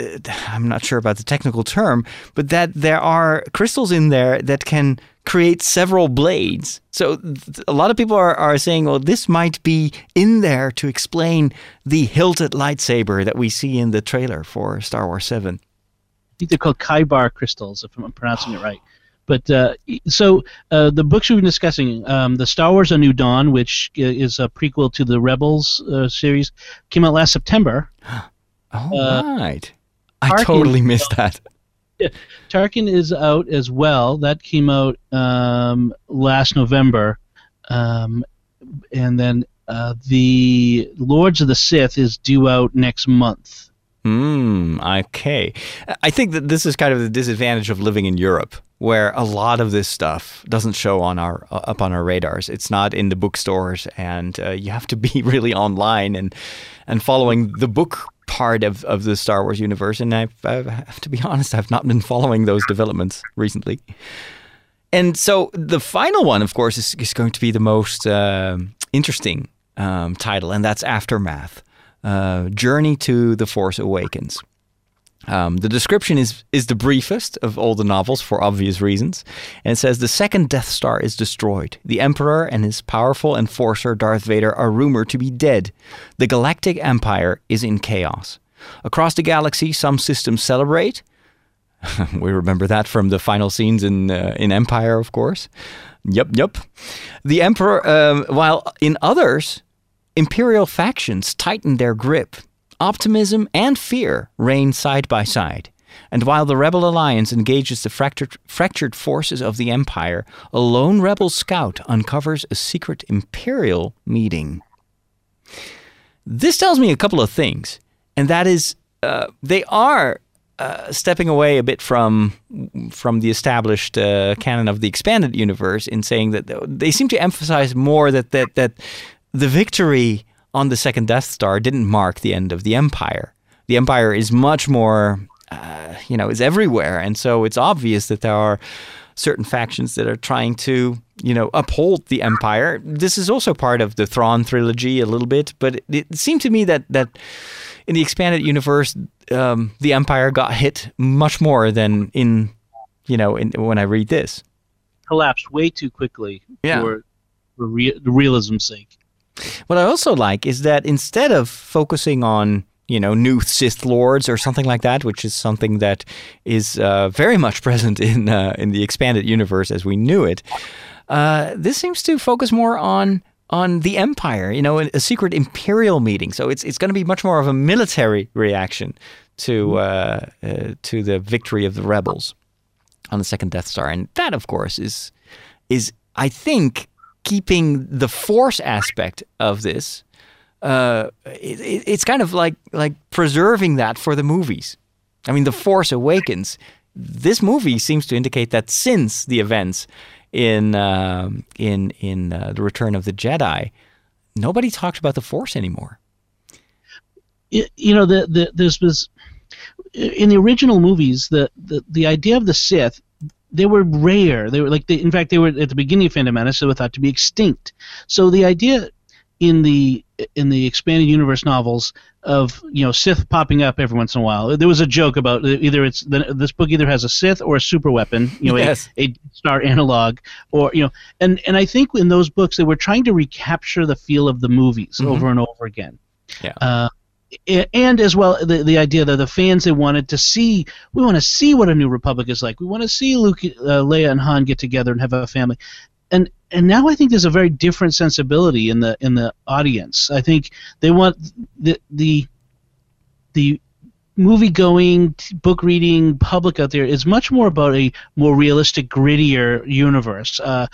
uh, I'm not sure about the technical term, but that there are crystals in there that can create several blades. So th- a lot of people are, are saying, well, this might be in there to explain the hilted lightsaber that we see in the trailer for Star Wars 7. I think they're called Kyber crystals, if I'm pronouncing it right. But uh, so uh, the books we've been discussing, um, the Star Wars: A New Dawn, which is a prequel to the Rebels uh, series, came out last September. oh, right. I totally missed that. Tarkin is out as well. That came out um, last November, um, and then uh, the Lords of the Sith is due out next month. Hmm. Okay. I think that this is kind of the disadvantage of living in Europe, where a lot of this stuff doesn't show on our uh, up on our radars. It's not in the bookstores, and uh, you have to be really online and and following the book part of, of the Star Wars universe. And I've, I have to be honest, I've not been following those developments recently. And so the final one, of course, is, is going to be the most uh, interesting um, title, and that's Aftermath uh, Journey to the Force Awakens. Um, the description is is the briefest of all the novels for obvious reasons, and it says the second Death Star is destroyed. The Emperor and his powerful enforcer Darth Vader are rumored to be dead. The Galactic Empire is in chaos. Across the galaxy, some systems celebrate. we remember that from the final scenes in uh, in Empire, of course. Yup, yup. The Emperor, um, while in others, imperial factions tighten their grip Optimism and fear reign side by side. And while the Rebel Alliance engages the fractured, fractured forces of the Empire, a lone rebel scout uncovers a secret Imperial meeting. This tells me a couple of things, and that is uh, they are uh, stepping away a bit from from the established uh, canon of the expanded universe in saying that they seem to emphasize more that that that the victory on the second Death Star didn't mark the end of the Empire. The Empire is much more, uh, you know, is everywhere, and so it's obvious that there are certain factions that are trying to, you know, uphold the Empire. This is also part of the Thrawn trilogy a little bit, but it, it seemed to me that that in the expanded universe, um, the Empire got hit much more than in, you know, in, when I read this. Collapsed way too quickly yeah. for, for re- realism's sake. What I also like is that instead of focusing on you know new Sith lords or something like that, which is something that is uh, very much present in uh, in the expanded universe as we knew it, uh, this seems to focus more on on the empire. You know, a secret imperial meeting. So it's it's going to be much more of a military reaction to uh, uh, to the victory of the rebels on the second Death Star, and that, of course, is is I think keeping the force aspect of this. Uh, it, it's kind of like like preserving that for the movies. I mean, The Force Awakens. This movie seems to indicate that since the events in uh, in in uh, the Return of the Jedi, nobody talks about the Force anymore. You know, the, the this was in the original movies. The, the the idea of the Sith they were rare. They were like, they, in fact, they were at the beginning of Phantom Menace. They were thought to be extinct. So the idea in the in the expanded universe novels of you know Sith popping up every once in a while. There was a joke about either it's this book either has a Sith or a super weapon, you know, yes. a, a star analog, or you know, and and I think in those books they were trying to recapture the feel of the movies mm-hmm. over and over again. Yeah. Uh, and as well the, the idea that the fans they wanted to see we want to see what a new republic is like. We want to see luke uh, leia and han get together and have a family. And and now i think there's a very different sensibility in the in the audience. I think they want the the the movie going book reading public out there is much more about a more realistic grittier universe. Uh,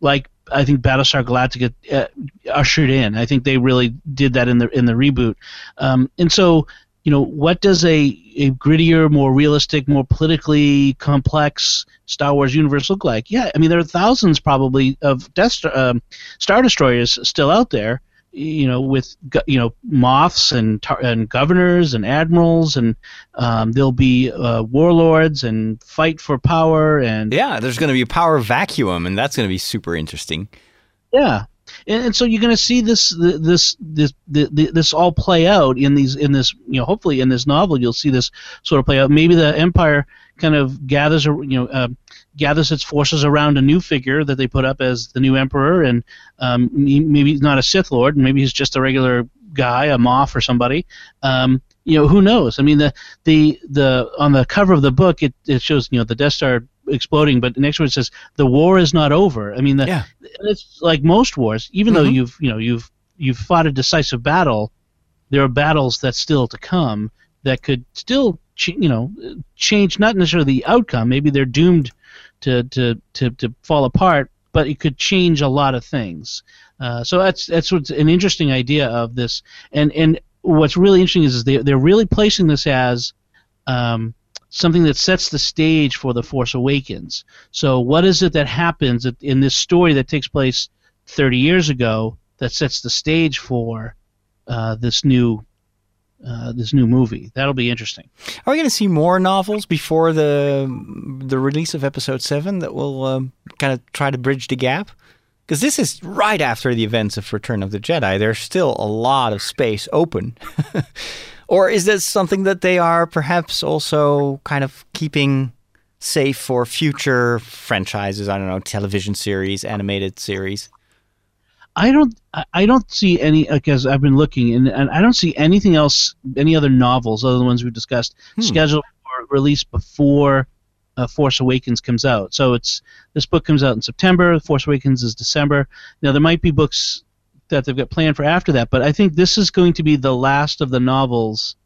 like I think Battlestar Galactica uh, ushered in. I think they really did that in the in the reboot. Um, and so, you know, what does a, a grittier, more realistic, more politically complex Star Wars universe look like? Yeah, I mean, there are thousands probably of Death Star, um, Star Destroyers still out there you know, with you know moffs and tar- and governors and admirals, and um, there'll be uh, warlords and fight for power and yeah, there's going to be a power vacuum, and that's going to be super interesting. Yeah, and, and so you're going to see this this this this this all play out in these in this you know hopefully in this novel you'll see this sort of play out. Maybe the Empire kind of gathers you know uh, gathers its forces around a new figure that they put up as the new emperor, and um, maybe he's not a Sith Lord, maybe he's just a regular guy, a Moff or somebody. Um, you know, who knows? I mean, the the the on the cover of the book, it, it shows you know the Death Star exploding, but the next one says the war is not over. I mean, the, yeah. it's like most wars. Even mm-hmm. though you've you know you've you've fought a decisive battle, there are battles that still to come that could still you know change not necessarily the outcome. Maybe they're doomed to to to, to fall apart, but it could change a lot of things. Uh, so that's that's what's an interesting idea of this, and and what's really interesting is, is they they're really placing this as um, something that sets the stage for the Force Awakens. So what is it that happens in this story that takes place 30 years ago that sets the stage for uh, this new uh, this new movie. That'll be interesting. Are we going to see more novels before the the release of Episode Seven that will um, kind of try to bridge the gap? Because this is right after the events of Return of the Jedi. There's still a lot of space open. or is this something that they are perhaps also kind of keeping safe for future franchises? I don't know, television series, animated series. I don't I don't see any because I've been looking and, and I don't see anything else any other novels other than the ones we've discussed hmm. scheduled for release before uh, Force Awakens comes out. So it's this book comes out in September. Force Awakens is December. Now there might be books that they've got planned for after that, but I think this is going to be the last of the novels,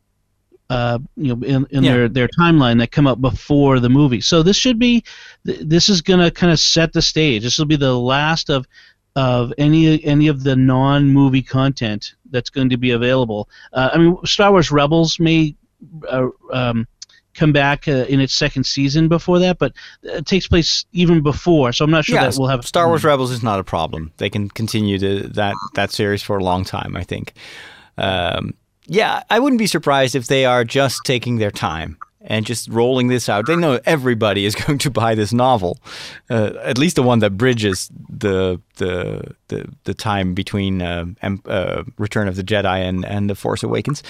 uh, you know, in, in yeah. their their timeline that come out before the movie. So this should be, this is going to kind of set the stage. This will be the last of of any any of the non-movie content that's going to be available. Uh, I mean, Star Wars Rebels may uh, um, come back uh, in its second season before that, but it takes place even before. So I'm not sure yeah, that we'll have Star Wars Rebels is not a problem. They can continue to that that series for a long time. I think. Um, yeah, I wouldn't be surprised if they are just taking their time and just rolling this out. They know everybody is going to buy this novel, uh, at least the one that bridges the the the, the time between uh, uh, Return of the Jedi and and the Force Awakens.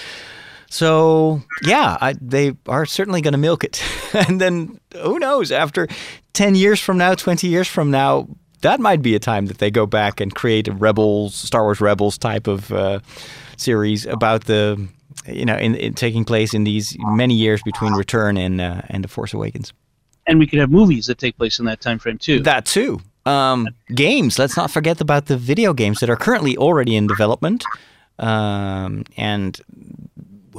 So yeah, I, they are certainly going to milk it, and then who knows? After ten years from now, twenty years from now, that might be a time that they go back and create a Rebels, Star Wars Rebels type of uh, series about the you know, in, in, taking place in these many years between Return and uh, and The Force Awakens. And we could have movies that take place in that time frame too. That too. Um, games. Let's not forget about the video games that are currently already in development, um, and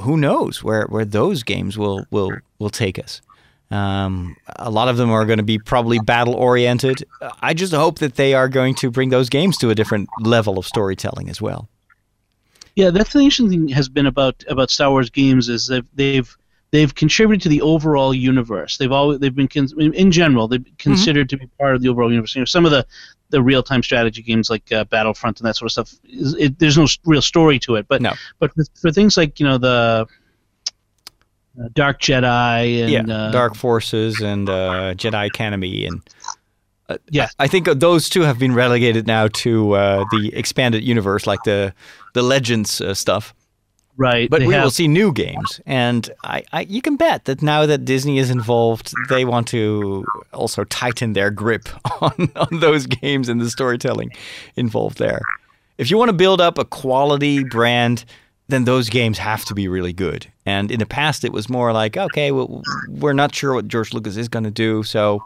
who knows where, where those games will will will take us. Um, a lot of them are going to be probably battle oriented. I just hope that they are going to bring those games to a different level of storytelling as well. Yeah, that's the interesting thing has been about about Star Wars games is that they've they've contributed to the overall universe. They've always they've been in general they've been mm-hmm. considered mm-hmm. to be part of the overall universe. You know, some of the the real time strategy games like uh, Battlefront and that sort of stuff, it, there's no real story to it. But no. but for things like you know the uh, Dark Jedi and yeah, uh, Dark Forces and uh, Jedi Academy and uh, yeah, I think those two have been relegated now to uh, the expanded universe, like the the Legends uh, stuff. Right, but we have... will see new games, and I, I, you can bet that now that Disney is involved, they want to also tighten their grip on, on those games and the storytelling involved there. If you want to build up a quality brand, then those games have to be really good. And in the past, it was more like, okay, well, we're not sure what George Lucas is going to do, so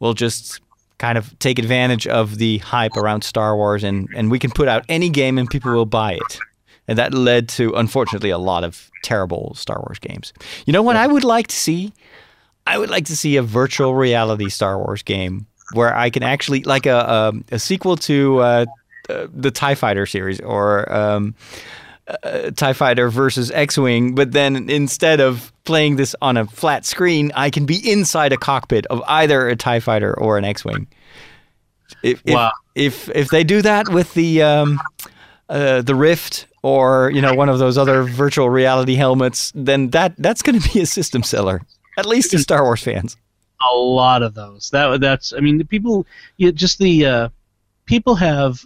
we'll just kind of take advantage of the hype around Star Wars and, and we can put out any game and people will buy it. And that led to, unfortunately, a lot of terrible Star Wars games. You know what I would like to see? I would like to see a virtual reality Star Wars game where I can actually, like a, a, a sequel to uh, uh, the TIE Fighter series or um, uh, TIE Fighter versus X Wing, but then instead of playing this on a flat screen, I can be inside a cockpit of either a TIE Fighter or an X Wing. If, wow. if, if, if they do that with the, um, uh, the Rift or you know one of those other virtual reality helmets, then that that's going to be a system seller, at least to Star Wars fans. A lot of those. That that's. I mean, the people. You just the uh, people have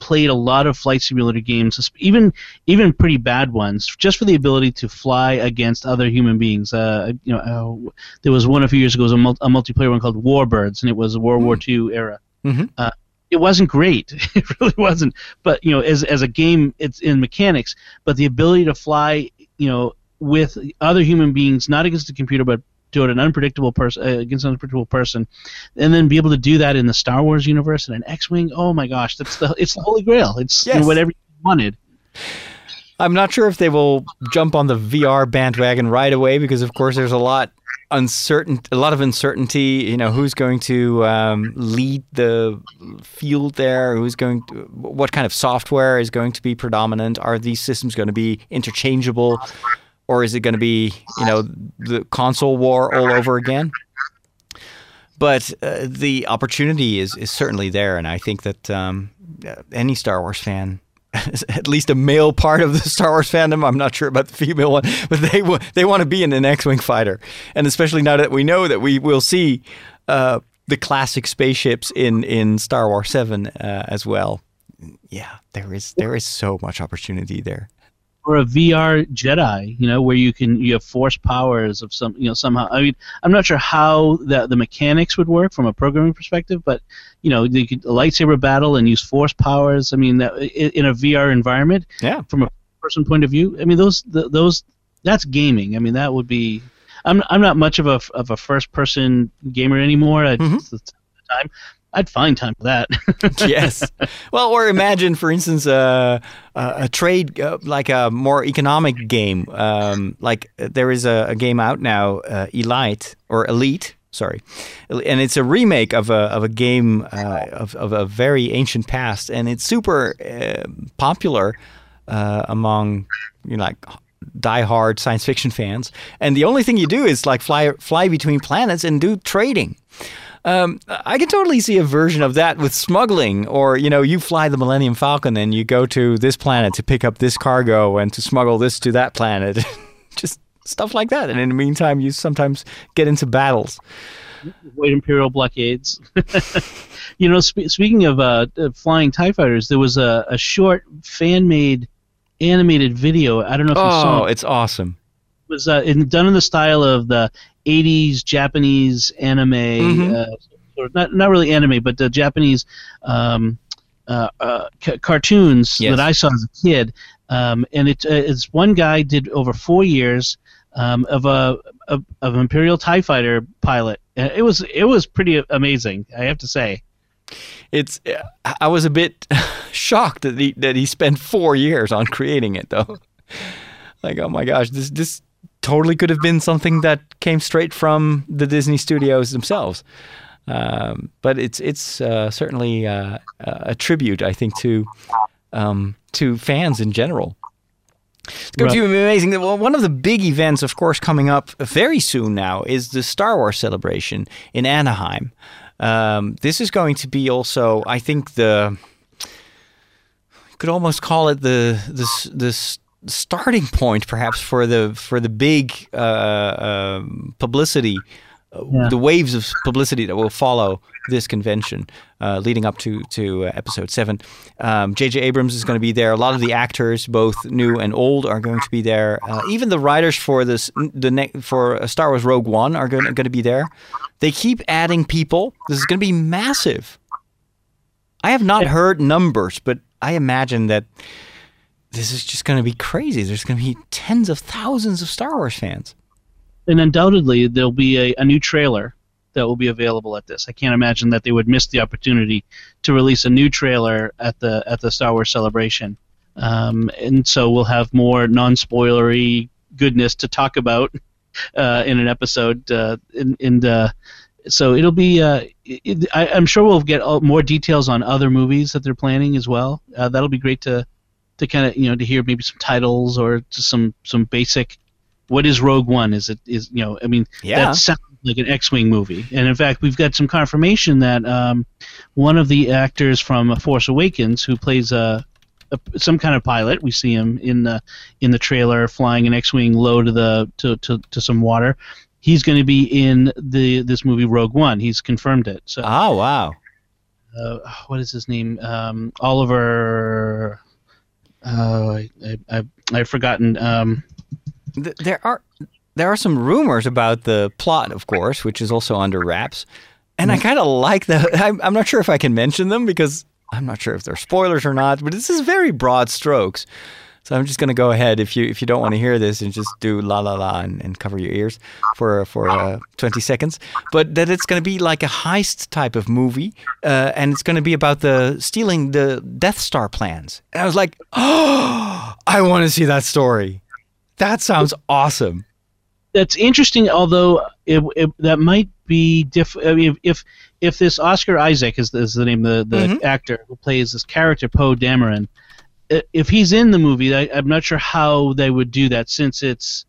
played a lot of flight simulator games, even even pretty bad ones, just for the ability to fly against other human beings. Uh, you know, uh, there was one a few years ago, was a, mul- a multiplayer one called Warbirds, and it was a World mm. War II era. Mm-hmm. Uh, it wasn't great. it really wasn't. But you know, as as a game, it's in mechanics. But the ability to fly, you know, with other human beings, not against the computer, but do it an unpredictable person uh, against an unpredictable person, and then be able to do that in the Star Wars universe and an X-wing. Oh my gosh, that's the it's the holy grail. It's yes. you know, whatever you wanted. I'm not sure if they will jump on the VR bandwagon right away because, of course, there's a lot uncertain, a lot of uncertainty. You know, who's going to um, lead the field there? Who's going? To, what kind of software is going to be predominant? Are these systems going to be interchangeable, or is it going to be, you know, the console war all over again? But uh, the opportunity is is certainly there, and I think that um, any Star Wars fan at least a male part of the Star Wars fandom. I'm not sure about the female one, but they they want to be in an X-wing fighter, and especially now that we know that we will see uh, the classic spaceships in in Star Wars Seven uh, as well. Yeah, there is there is so much opportunity there or a VR Jedi, you know, where you can you have force powers of some, you know, somehow. I mean, I'm not sure how the the mechanics would work from a programming perspective, but you know, you could lightsaber battle and use force powers. I mean, that, in a VR environment, yeah, from a person point of view, I mean, those the, those that's gaming. I mean, that would be. I'm I'm not much of a of a first person gamer anymore. Mm-hmm. the time, I'd find time for that. yes. Well, or imagine, for instance, uh, a trade uh, like a more economic game. Um, like there is a, a game out now, uh, Elite or Elite. Sorry, and it's a remake of a of a game uh, of of a very ancient past, and it's super uh, popular uh, among you know like die-hard science fiction fans. And the only thing you do is like fly fly between planets and do trading. Um, I can totally see a version of that with smuggling, or you know, you fly the Millennium Falcon and you go to this planet to pick up this cargo and to smuggle this to that planet, just stuff like that. And in the meantime, you sometimes get into battles. White Imperial blockades. you know, sp- speaking of uh, flying Tie fighters, there was a, a short fan-made animated video. I don't know if oh, you saw. Oh, it's awesome. It was uh, in, done in the style of the 80s Japanese anime, mm-hmm. uh, not not really anime, but the Japanese um, uh, uh, c- cartoons yes. that I saw as a kid. Um, and it, uh, it's one guy did over four years um, of a of, of Imperial Tie Fighter pilot. Uh, it was it was pretty amazing, I have to say. It's I was a bit shocked that he that he spent four years on creating it though. like oh my gosh, this this totally could have been something that came straight from the Disney studios themselves. Um, but it's it's uh, certainly uh, a tribute, I think, to um, to fans in general. It's going right. to be amazing. Well, one of the big events, of course, coming up very soon now is the Star Wars celebration in Anaheim. Um, this is going to be also, I think, the could almost call it the the the starting point, perhaps for the for the big uh, uh, publicity, uh, yeah. the waves of publicity that will follow this convention, uh, leading up to to uh, episode seven. J.J. Um, Abrams is going to be there. A lot of the actors, both new and old, are going to be there. Uh, even the writers for this the ne- for Star Wars Rogue One are going going to be there. They keep adding people. This is going to be massive. I have not heard numbers, but I imagine that this is just going to be crazy. There's going to be tens of thousands of Star Wars fans. And undoubtedly, there'll be a, a new trailer that will be available at this. I can't imagine that they would miss the opportunity to release a new trailer at the at the Star Wars celebration. Um, and so we'll have more non-spoilery goodness to talk about uh, in an episode. Uh, in, in the, so it'll be. Uh, it, I, am sure we'll get all, more details on other movies that they're planning as well. Uh, that'll be great to to kind of you know to hear maybe some titles or just some some basic what is Rogue One? Is it is you know I mean yeah. that sounds like an X-wing movie, and in fact we've got some confirmation that um, one of the actors from Force Awakens who plays a, a, some kind of pilot, we see him in the in the trailer flying an X-wing low to the to, to, to some water. He's going to be in the this movie Rogue One. He's confirmed it. So oh wow. Uh, what is his name? Um, Oliver. Oh, I, I, I, have forgotten. Um, there are there are some rumors about the plot, of course, which is also under wraps, and I mm. kind of like that. I'm, I'm not sure if I can mention them because I'm not sure if they're spoilers or not. But this is very broad strokes. So I'm just going to go ahead if you if you don't want to hear this and just do la la la and, and cover your ears for for uh, 20 seconds. But that it's going to be like a heist type of movie, uh, and it's going to be about the stealing the Death Star plans. And I was like, oh, I want to see that story. That sounds awesome. That's interesting, although it, it, that might be diff. I mean, if, if if this Oscar Isaac is, is the name of the, the Mhm. actor who plays this character Poe Dameron, if he's in the movie, I, I'm not sure how they would do that since it's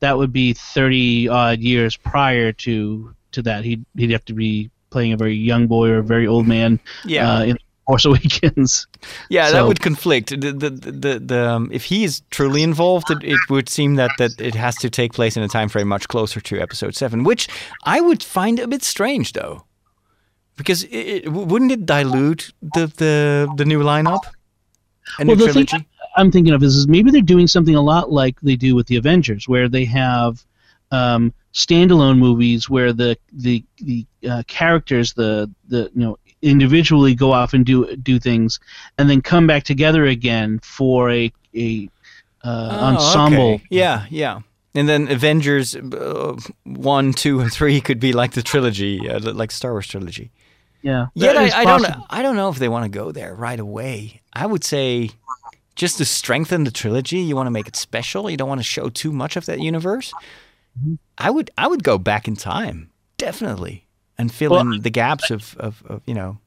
that would be 30 odd years prior to to that. He'd he'd have to be playing a very young boy or a very old man Yeah. uh, in Force Awakens. Yeah, that would conflict. The the the, the um, if he is truly involved, it, it would seem that that it has to take place in a time frame much closer to Episode Seven, which I would find a bit strange, though, because it, it, wouldn't it dilute the the the new lineup? A new Well, the thing- I'm thinking of is, is maybe they're doing something a lot like they do with the Avengers, where they have um, standalone movies where the the the uh, characters, the the you know individually go off and do do things, and then come back together again for a a uh, Oh, ensemble. okay. Yeah, yeah. And then Avengers uh, one, two, and three could be like the trilogy, uh, like Star Wars trilogy. Yeah, Yet I, I don't. I don't know if they want to go there right away. I would say just to strengthen the trilogy, you want to make it special. You don't want to show too much of that universe. Mm-hmm. I would I would go back in time definitely and fill Well, in the gaps of, of, of you know.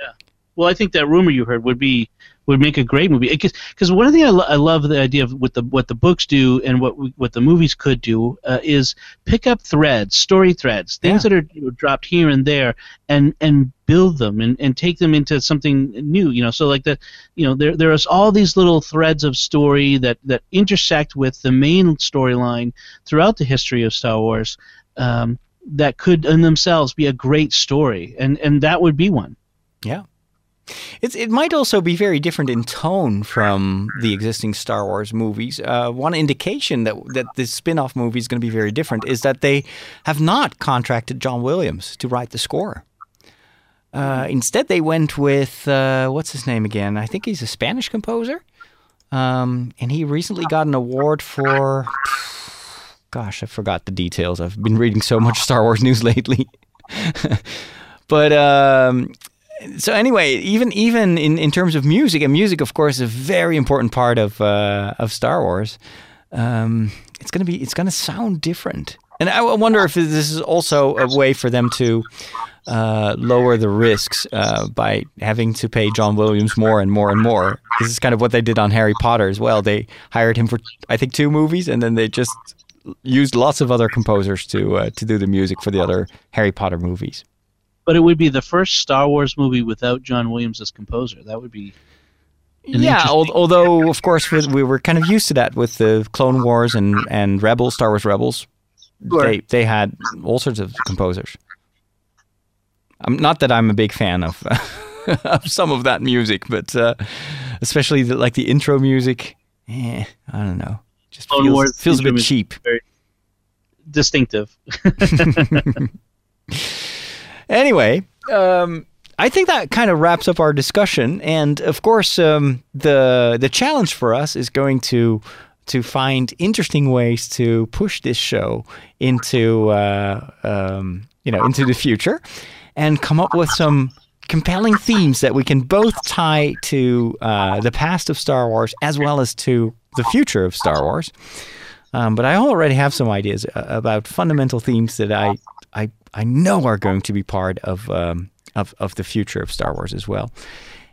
Yeah. Well, I think that rumor you heard would be would make a great movie. Because one thing I, lo- I love the idea of what the what the books do and what we, what the movies could do uh, is pick up threads, story threads, things Yeah. that are you know, dropped here and there, and and build them and, and take them into something new. You know, so like the you know there there is all these little threads of story that that intersect with the main storyline throughout the history of Star Wars. Um, that could in themselves be a great story, and and that would be one. It's, it might also be very different in tone from the existing Star Wars movies. Uh, one indication that that this spin-off movie is going to be very different is that they have not contracted John Williams to write the score. Uh, instead, they went with uh, what's his name again? I think he's a Spanish composer, um, and he recently got an award for. Gosh, I forgot the details. I've been reading so much Star Wars news lately. but um, so anyway, even even in, in terms of music, and music, of course, is a very important part of uh, of Star Wars. Um, it's gonna be it's gonna sound different, and I wonder if this is also a way for them to uh, lower the risks uh, by having to pay John Williams more and more and more. This is kind of what they did on Harry Potter as well. They hired him for I think two movies, and then they just used lots of other composers to uh, to do the music for the other Harry Potter movies. But it would be the first Star Wars movie without John Williams as composer. That would be yeah, although of course we, we were kind of used to that with the Clone Wars and and Rebels, Star Wars Rebels. Sure. They they had all sorts of composers. I'm not that I'm a big fan of of some of that music, but uh, especially the, like the intro music. Eh, I don't know. Just Clone feels, Wars feels a bit cheap. distinctive. Anyway, um, I think that kind of wraps up our discussion. And of course, um, the the challenge for us is going to to find interesting ways to push this show into uh, um, you know into the future, and come up with some compelling themes that we can both tie to uh, the past of Star Wars as well as to the future of Star Wars. Um, but I already have some ideas uh, about fundamental themes that I, I, I know are going to be part of, um, of, of the future of Star Wars as well.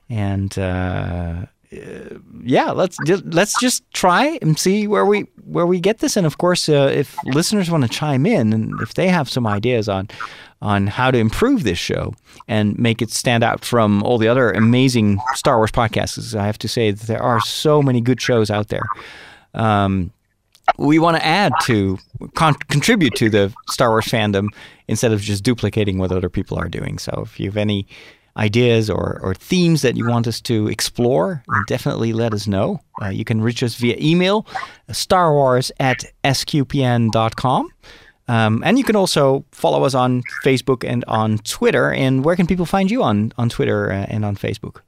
And uh, uh, yeah, let's ju- let's just try and see where we where we get this. And of course, uh, if listeners want to chime in and if they have some ideas on on how to improve this show and make it stand out from all the other amazing Star Wars podcasts, I have to say that there are so many good shows out there. Um, we want to add to con- contribute to the Star Wars fandom instead of just duplicating what other people are doing. So if you have any ideas or, or themes that you want us to explore, definitely let us know. Uh, you can reach us via email, starwars at sqpn.com. Um, and you can also follow us on Facebook and on Twitter. And where can people find you on, on Twitter uh, and on Facebook?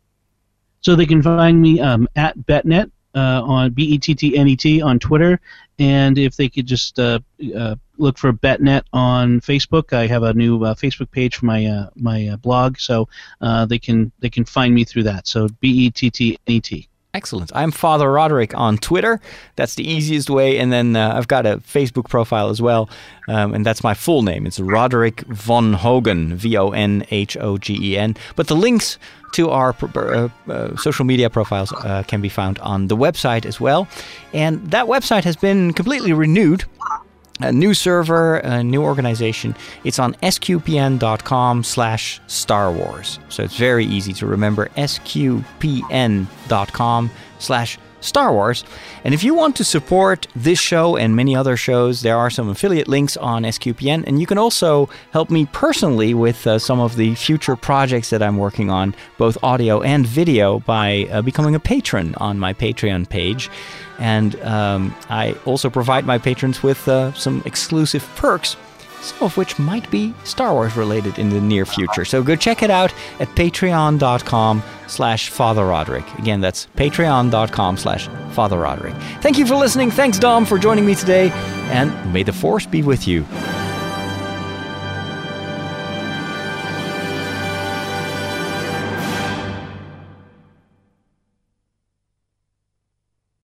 So they can find me um, at Bettnet uh, on B E T T N E T on Twitter, and if they could just uh, uh, look for Bettnet on Facebook, I have a new uh, Facebook page for my uh, my uh, blog, so they can they can find me through that. So B E T T N E T. Excellent. I'm Father Roderick on Twitter. That's the easiest way. And then uh, I've got a Facebook profile as well. Um, and that's my full name. It's Roderick Vonhögen, V O N H O G E N. But the links to our uh, uh, social media profiles uh, can be found on the website as well. And that website has been completely renewed a new server, a new organization. It's on sqpn.com slash Star Wars. So it's very easy to remember, sqpn.com slash Star Wars. And if you want to support this show and many other shows, there are some affiliate links on SQPN. And you can also help me personally with uh, some of the future projects that I'm working on, both audio and video, by uh, becoming a patron on my Patreon page. And um, I also provide my patrons with uh, some exclusive perks, some of which might be Star Wars related in the near future. So go check it out at patreon.com slash Father Roderick. Again, that's patreon.com slash Father Roderick. Thank you for listening. Thanks, Dom, for joining me today. And may the Force be with you.